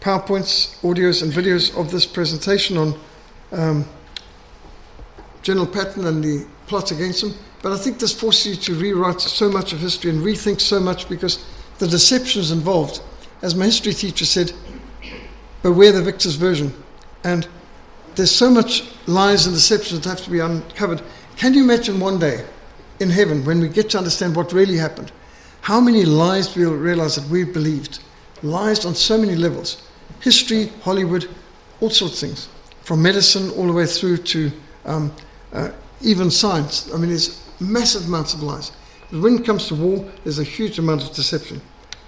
PowerPoints, audios, and videos of this presentation on um, General Patton and the plots against him. But I think this forces you to rewrite so much of history and rethink so much because the deceptions involved. As my history teacher said, beware the victor's version. And there's so much lies and deceptions that have to be uncovered. Can you imagine one day in heaven when we get to understand what really happened? How many lies we'll realize that we believed? Lies on so many levels history, Hollywood, all sorts of things, from medicine all the way through to um, uh, even science. I mean, there's massive amounts of lies. But when it comes to war, there's a huge amount of deception.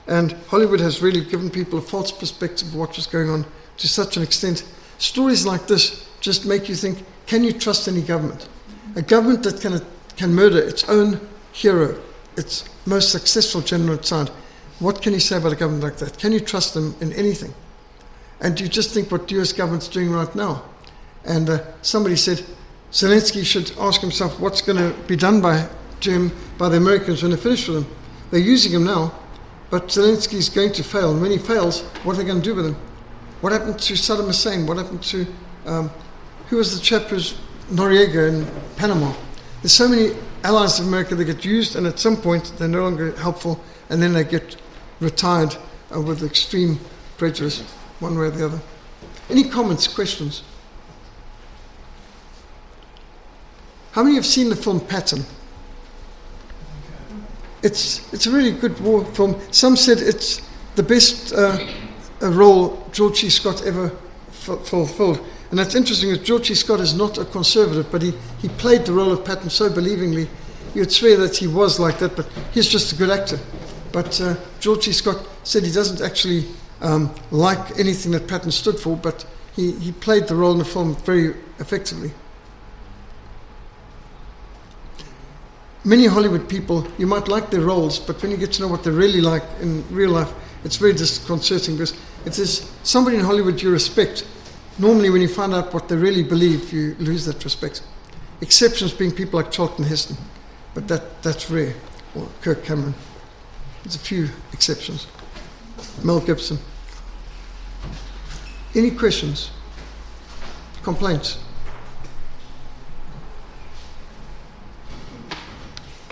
And Hollywood has really given people a false perspective of what was going on to such an extent. Stories like this just make you think can you trust any government? A government that can, can murder its own hero, its most successful general at side, what can you say about a government like that? Can you trust them in anything? And you just think what the US government's doing right now. And uh, somebody said Zelensky should ask himself what's going to be done by Jim, by the Americans when they're finished with him. They're using him now, but Zelensky's going to fail. And when he fails, what are they going to do with him? What happened to Saddam Hussein? What happened to um, who was the chap who's Noriega in Panama? There's so many allies of America that get used, and at some point they're no longer helpful, and then they get retired uh, with extreme prejudice, one way or the other. Any comments, questions? How many have seen the film Patton? It's, it's a really good war film. Some said it's the best uh, role George C. Scott ever f- fulfilled. And that's interesting because George C. Scott is not a conservative, but he, he played the role of Patton so believingly. You'd swear that he was like that, but he's just a good actor. But uh, George C. Scott said he doesn't actually um, like anything that Patton stood for, but he, he played the role in the film very effectively. Many Hollywood people, you might like their roles, but when you get to know what they're really like in real life, it's very disconcerting because if there's somebody in Hollywood you respect, normally when you find out what they really believe, you lose that respect. Exceptions being people like Charlton Heston, but that, that's rare, or Kirk Cameron. There's a few exceptions. Mel Gibson. Any questions? Complaints?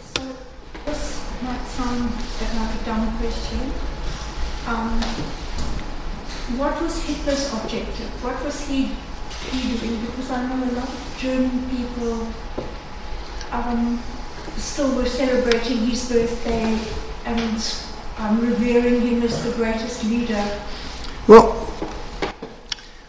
So this might sound like a dumb question. Um, what was Hitler's objective? What was he, he doing? Because I know a lot of German people um, still were celebrating his birthday and um, revering him as the greatest leader. Well,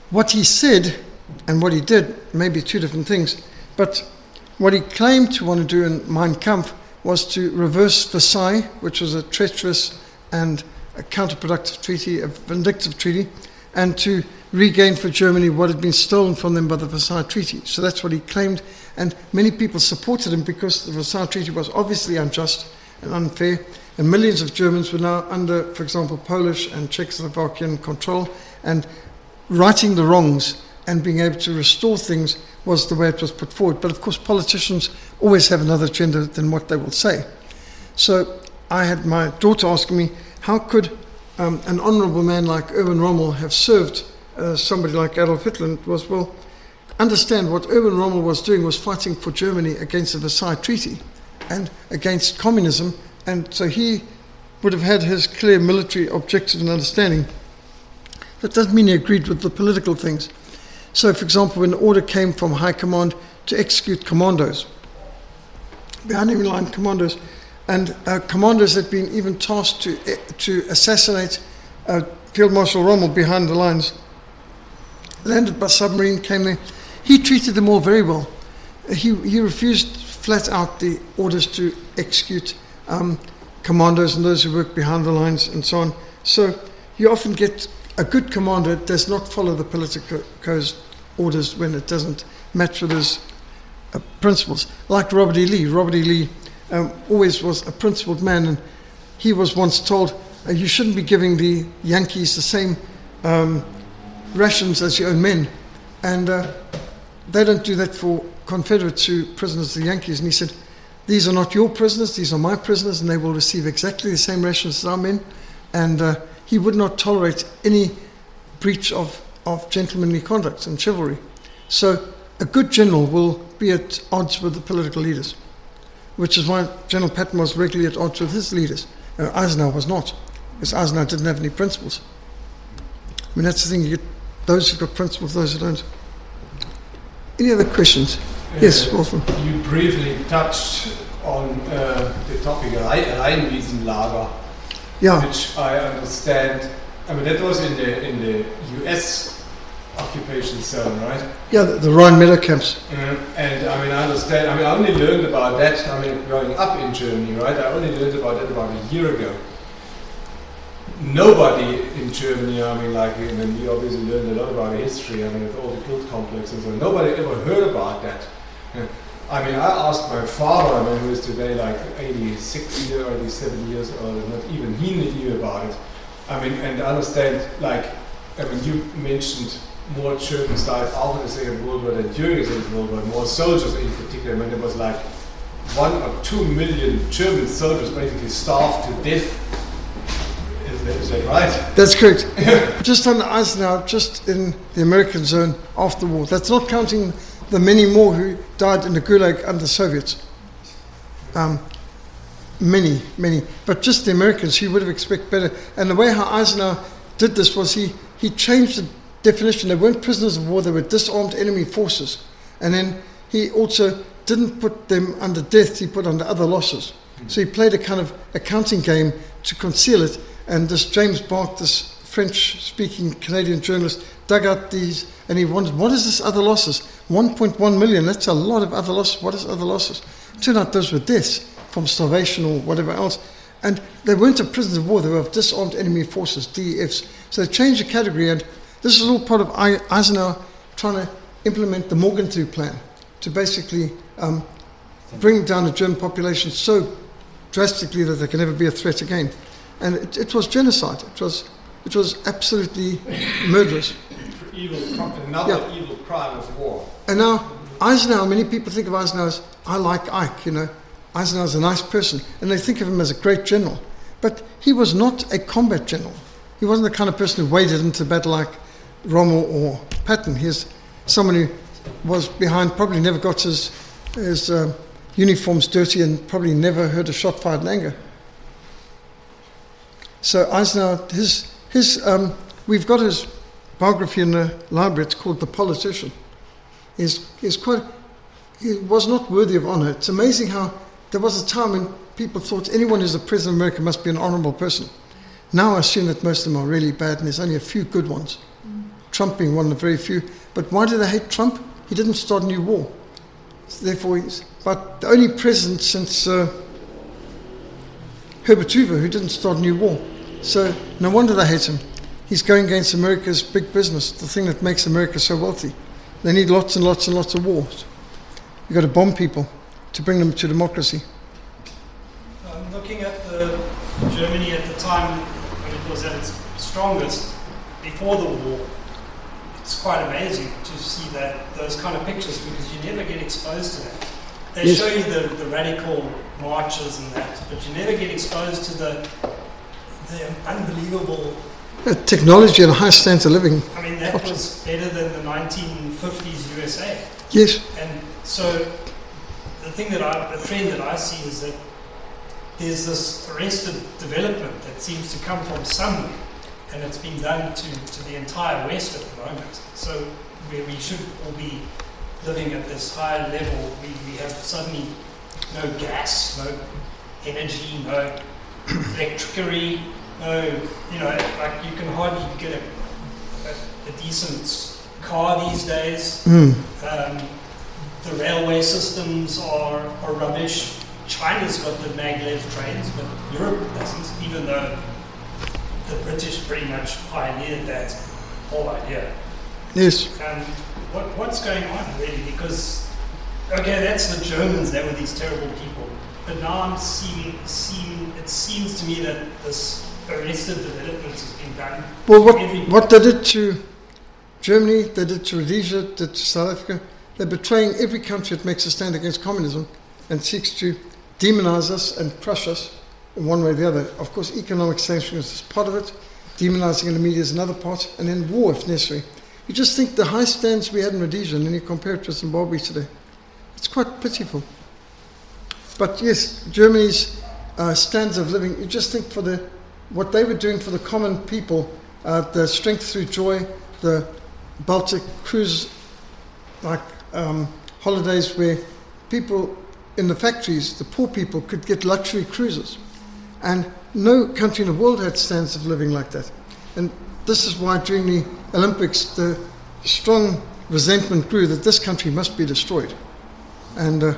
what he said and what he did may be two different things, but what he claimed to want to do in Mein Kampf was to reverse Versailles, which was a treacherous and a counterproductive treaty, a vindictive treaty, and to regain for Germany what had been stolen from them by the Versailles Treaty. So that's what he claimed, and many people supported him because the Versailles Treaty was obviously unjust and unfair, and millions of Germans were now under, for example, Polish and Czechoslovakian control, and righting the wrongs and being able to restore things was the way it was put forward. But of course, politicians always have another agenda than what they will say. So I had my daughter asking me, how could um, an honorable man like Erwin Rommel have served uh, somebody like Adolf Hitler? It was, well, understand what Erwin Rommel was doing was fighting for Germany against the Versailles Treaty and against communism. And so he would have had his clear military objectives and understanding. That doesn't mean he agreed with the political things. So, for example, when the order came from High Command to execute commandos, behind enemy line commandos, and uh, commanders had been even tasked to, uh, to assassinate uh, Field Marshal Rommel behind the lines, landed by submarine, came there. He treated them all very well. He, he refused flat out the orders to execute um, commandos and those who work behind the lines and so on. So you often get a good commander does not follow the politico's orders when it doesn't match with his uh, principles. Like Robert E. Lee. Robert E. Lee um, always was a principled man, and he was once told, uh, You shouldn't be giving the Yankees the same um, rations as your own men. And uh, they don't do that for Confederates who prisoners of the Yankees. And he said, These are not your prisoners, these are my prisoners, and they will receive exactly the same rations as our men. And uh, he would not tolerate any breach of, of gentlemanly conduct and chivalry. So a good general will be at odds with the political leaders, which is why General Patton was regularly at odds with his leaders. Uh, Eisenhower was not, because Eisenhower didn't have any principles. I mean, that's the thing, you get those who've got principles, those who don't. Any other questions? Yes, Wolfram. You briefly touched on uh, the topic Rhein- Rheinwiesenlager, Yeah, which I understand. I mean, that was in the in the U.S. occupation zone, right? yeah, the, the Rhine Meadow camps. Mm, And I mean, I understand. I mean, I only learned about that. I mean, growing up in Germany, right? I only learned about that about a year ago. Nobody in Germany, I mean, like, I mean, we obviously learned a lot about history. I mean, with all the guild complexes, and nobody ever heard about that. Yeah. I mean, I asked my father, I mean, who is today like 86 years, 87 years old, and not even he knew about it. I mean, and I understand, like, I mean, you mentioned more Germans died after the Second World War than during the Second World War, more soldiers in particular. I mean, there was like one or two million German soldiers basically starved to death. Is that, is that right? That's correct. just under Eisenhower, just in the American zone after the war. That's not counting the many more who died in the Gulag under the Soviets. Um, many, many. But just the Americans, he would have expected better. And the way how Eisenhower did this was he, he changed the definition. They weren't prisoners of war, they were disarmed enemy forces. And then he also didn't put them under death, he put under other losses. So he played a kind of accounting game to conceal it. And this James Bacque, this French speaking Canadian journalist, dug out these and he wondered, what is this other losses? 1.1 million, that's a lot of other losses. What is other losses? Turned out those were deaths from starvation or whatever else. And they weren't of prisoners of war, they were of disarmed enemy forces, DEFs. So they changed the category, and this is all part of Eisenhower trying to implement the Morgenthau plan to basically um, bring down the German population so drastically that there can never be a threat again. And it, it was genocide. It was, it was absolutely murderous. Evil, another Yeah. evil crime of war. And now, Eisenhower, many people think of Eisenhower as, I like Ike, you know. Eisenhower's a nice person, and they think of him as a great general. But he was not a combat general. He wasn't the kind of person who waded into battle like Rommel or Patton. He's someone who was behind, probably never got his, his uh, uniforms dirty, and probably never heard a shot fired in anger. So Eisenhower, his, his, um, we've got his biography in the library. It's called The Politician. He's, he's quite, he was not worthy of honor. It's amazing how there was a time when people thought anyone who's a president of America must be an honorable person. Now I assume that most of them are really bad, and there's only a few good ones. Trump being one of the very few. But why do they hate Trump? He didn't start a new war. Therefore, he's but the only president since uh, Herbert Hoover who didn't start a new war. So no wonder they hate him. He's going against America's big business, the thing that makes America so wealthy. They need lots and lots and lots of wars. You've got to bomb people to bring them to democracy. Um, looking at the Germany at the time when it was at its strongest, before the war, it's quite amazing to see that those kind of pictures because you never get exposed to that. They Yes. show you the, the radical marches and that, but you never get exposed to the the unbelievable. Technology and a high standard of living. I mean, that was better than the 1950s USA. Yes, And so the thing that I, the trend that I see is that there's this arrested development that seems to come from somewhere, and it's been done to, to the entire West at the moment. So where we should all be living at this higher level, we, we have suddenly no gas, no energy, no electricity, no, you know, like you can hardly get a, a, a decent car these days. mm. Um, the railway systems are, are rubbish. China's got the maglev trains, but Europe doesn't, even though the British pretty much pioneered that whole idea. yes. Um, what, what's going on really? Because, okay, that's the Germans, they were these terrible people. But now I'm seeing, seeing it seems to me that this arrested development has been done. Well, what, what they did to Germany, they did to Rhodesia, did to South Africa, they're betraying every country that makes a stand against communism and seeks to demonize us and crush us in one way or the other. Of course, economic sanctions is part of it, demonizing in the media is another part, and then war if necessary. You just think the high stands we had in Rhodesia, and then you compare it to Zimbabwe today. It's quite pitiful. But yes, Germany's uh, standards of living, you just think for the what they were doing for the common people, uh, the strength through joy, the Baltic cruise like um, holidays where people in the factories, the poor people, could get luxury cruises. And no country in the world had standards of living like that. And this is why during the Olympics, the strong resentment grew that this country must be destroyed. And uh,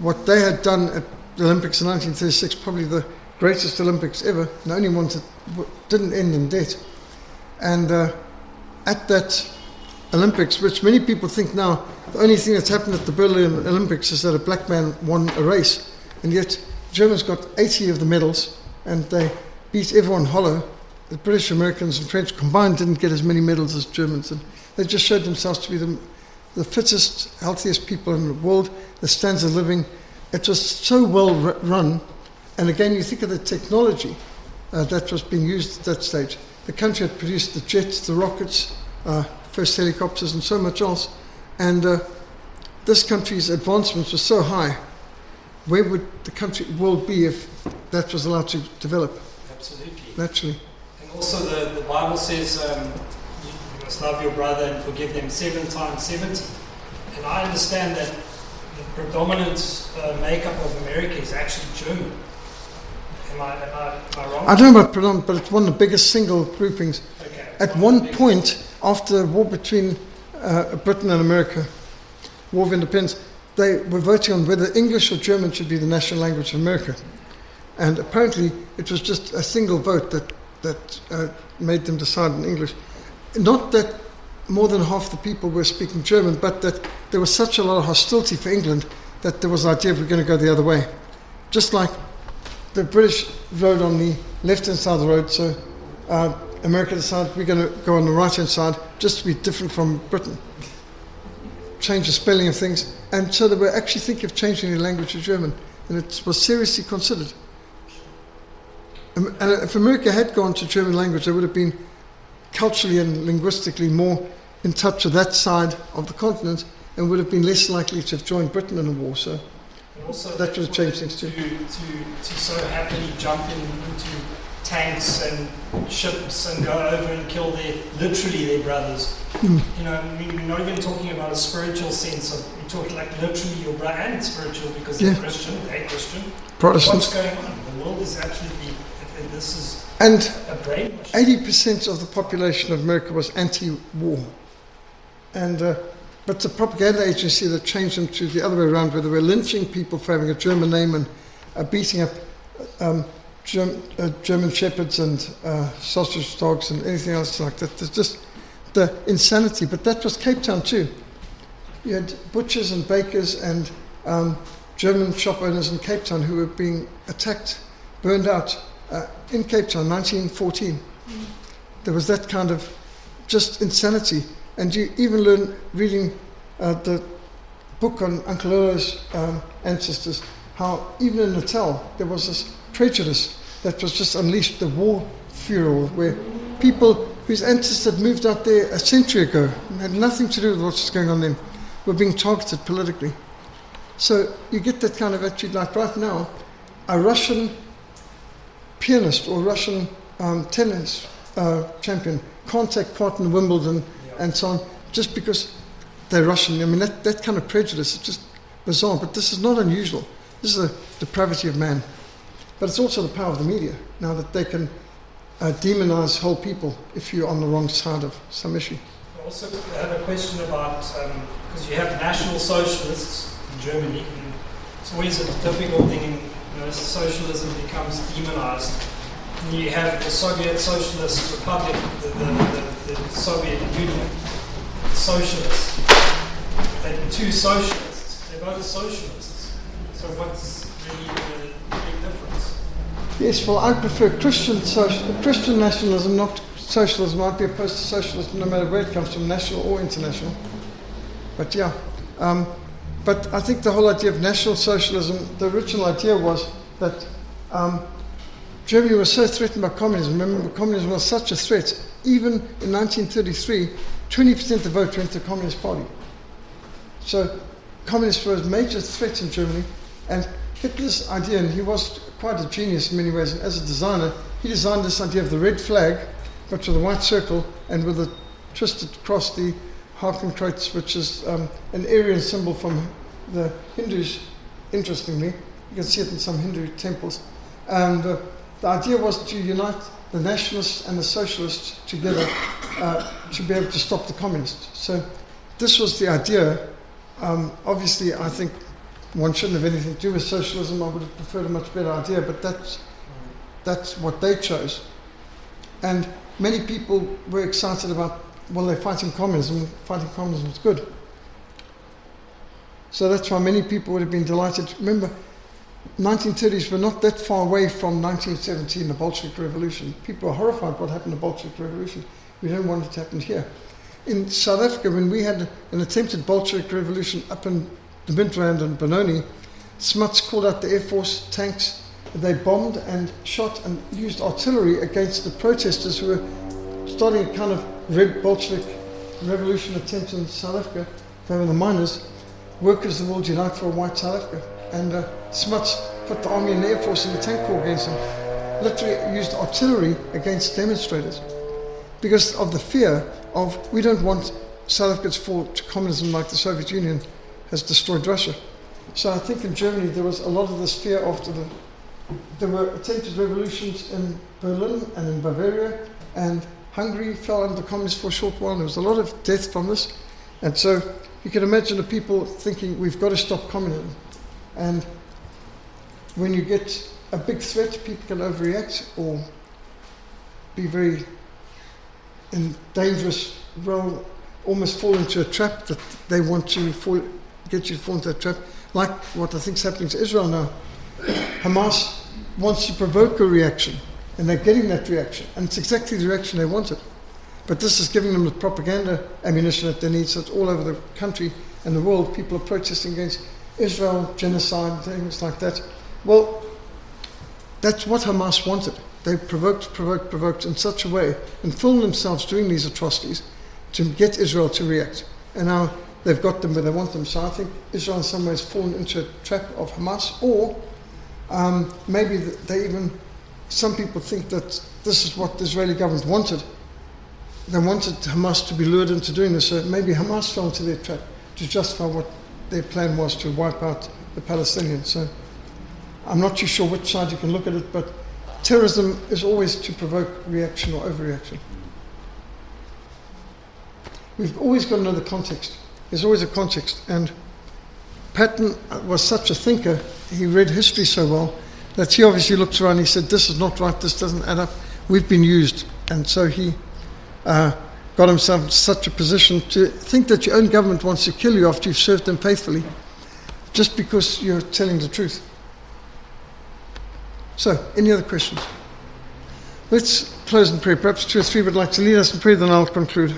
what they had done at the Olympics in 1936, probably the greatest Olympics ever, the only ones that didn't end in debt. And uh, at that Olympics, which many people think now the only thing that's happened at the Berlin Olympics is that a black man won a race, and yet Germans got 80 of the medals, and they beat everyone hollow. The British, Americans, and French combined didn't get as many medals as Germans, and they just showed themselves to be the, the fittest, healthiest people in the world. The standards of living, it was so well run, and again, you think of the technology uh, that was being used at that stage. The country had produced the jets, the rockets, uh, first helicopters, and so much else. And uh, this country's advancements were so high. Where would the country world be if that was allowed to develop? Absolutely. Naturally. And also, the, the Bible says um, you, you must love your brother and forgive them seven times 70. And I understand that the predominant uh, makeup of America is actually German. Am I, am I, am I wrong? I don't know about predominant, but it's one of the biggest single groupings. Okay. At one point, after the war between uh, Britain and America, War of Independence, they were voting on whether English or German should be the national language of America. And apparently, it was just a single vote that, that uh, made them decide in English. Not that more than half the people were speaking German, but that there was such a lot of hostility for England that there was the idea of we're going to go the other way. Just like the British rode on the left hand side of the road, so uh, America decided we're going to go on the right hand side just to be different from Britain. Change the spelling of things. And so they were actually thinking of changing the language to German. And it was seriously considered. And if America had gone to German language, they would have been culturally and linguistically more in touch with that side of the continent and would have been less likely to have joined Britain in the war. So also that would have changed things too. To, to, to so happily jump in, into tanks and ships and go over and kill their literally their brothers. Mm. You know, I mean, we're not even talking about a spiritual sense of we're talking like literally your brother and spiritual because they're. Christian, they're Christian. Protestants. What's going on? The world is absolutely this is And a brainwash. 80% of the population of America was anti-war. And, uh, but the propaganda agency that changed them to the other way around, where they were lynching people for having a German name and uh, beating up um, Germ- uh, German shepherds and uh, sausage dogs and anything else like that. There's just the insanity. But that was Cape Town too. You had butchers and bakers and um, German shop owners in Cape Town who were being attacked, burned out uh, in Cape Town, 1914. There was that kind of just insanity. And you even learn reading uh, the book on Uncle Earl's um, ancestors, how even in Natal there was this prejudice that was just unleashed, the war furor, where people whose ancestors had moved out there a century ago and had nothing to do with what was going on then were being targeted politically. So you get that kind of attitude. Like right now, a Russian pianist or Russian um, tennis uh, champion can't take part in Wimbledon and so on just because they're Russian. I mean, that, that kind of prejudice is just bizarre, but this is not unusual. This is the depravity of man. But it's also the power of the media now that they can uh, demonize whole people if you're on the wrong side of some issue. I also have a question about because you have national socialists in Germany. And it's always a difficult thing. You know, socialism becomes demonized. And you have the Soviet Socialist Republic, the, the, the, the Soviet Union, socialists. They're two socialists. They're both socialists. So what's really the big difference? Yes, well, I prefer Christian social, Christian nationalism, not socialism. I'd be opposed to socialism no matter where it comes from, national or international. But yeah, um, but I think the whole idea of national socialism, the original idea was that um, Germany was so threatened by communism. Remember, communism was such a threat. Even in 1933, 20% of the vote went to the Communist Party. So, communists were a major threat in Germany. And Hitler's idea, and he was quite a genius in many ways, and as a designer, he designed this idea of the red flag, but with a white circle and with a twisted across the Hakenkreuz, which is um, an Aryan symbol from the Hindus, interestingly. You can see it in some Hindu temples. And uh, the idea was to unite the nationalists and the socialists together uh, to be able to stop the communists. So this was the idea. Um, obviously, I think one shouldn't have anything to do with socialism. I would have preferred a much better idea, but that's, that's what they chose. And many people were excited about, well, they're fighting communism. Fighting communism is good. So that's why many people would have been delighted. Remember, 1930s were not that far away from 1917, the Bolshevik Revolution. People were horrified what happened to the Bolshevik Revolution. We don't want it to happen here. In South Africa, when we had an attempted Bolshevik Revolution up in the Midrand and Benoni, Smuts called out the Air Force tanks. They bombed and shot and used artillery against the protesters who were starting a kind of red Bolshevik revolution attempt in South Africa. They were the miners. Workers of the world unite for a white South Africa. And uh, Smuts put the army and air force in the tank corps against them. Literally used artillery against demonstrators because of the fear of we don't want South Africa to fall to communism like the Soviet Union has destroyed Russia. So I think in Germany there was a lot of this fear after the there were attempted revolutions in Berlin and in Bavaria and Hungary fell under communists for a short while. There was a lot of death from this. And so you can imagine the people thinking we've got to stop communism. And when you get a big threat, people can overreact or be very in dangerous role, almost fall into a trap that they want to fall, get you to fall into a trap, like what I think is happening to Israel now. Hamas wants to provoke a reaction, and they're getting that reaction, and it's exactly the reaction they wanted. But this is giving them the propaganda ammunition that they need, so it's all over the country and the world. People are protesting against Israel, genocide, things like that. Well, that's what Hamas wanted. They provoked, provoked, provoked in such a way and filmed themselves doing these atrocities to get Israel to react. And now they've got them where they want them. So I think Israel in some ways has fallen into a trap of Hamas, or um, maybe they even, some people think that this is what the Israeli government wanted. They wanted Hamas to be lured into doing this, so maybe Hamas fell into their trap to justify what their plan was to wipe out the Palestinians. So I'm not too sure which side you can look at it, but terrorism is always to provoke reaction or overreaction. We've always got to know the context. There's always a context. And Patton was such a thinker, he read history so well, that he obviously looked around and he said, This is not right, this doesn't add up. We've been used. And so he uh, got himself in such a position to think that your own government wants to kill you after you've served them faithfully just because you're telling the truth. So, any other questions? Let's close in prayer. Perhaps two or three would like to lead us in prayer, then I'll conclude.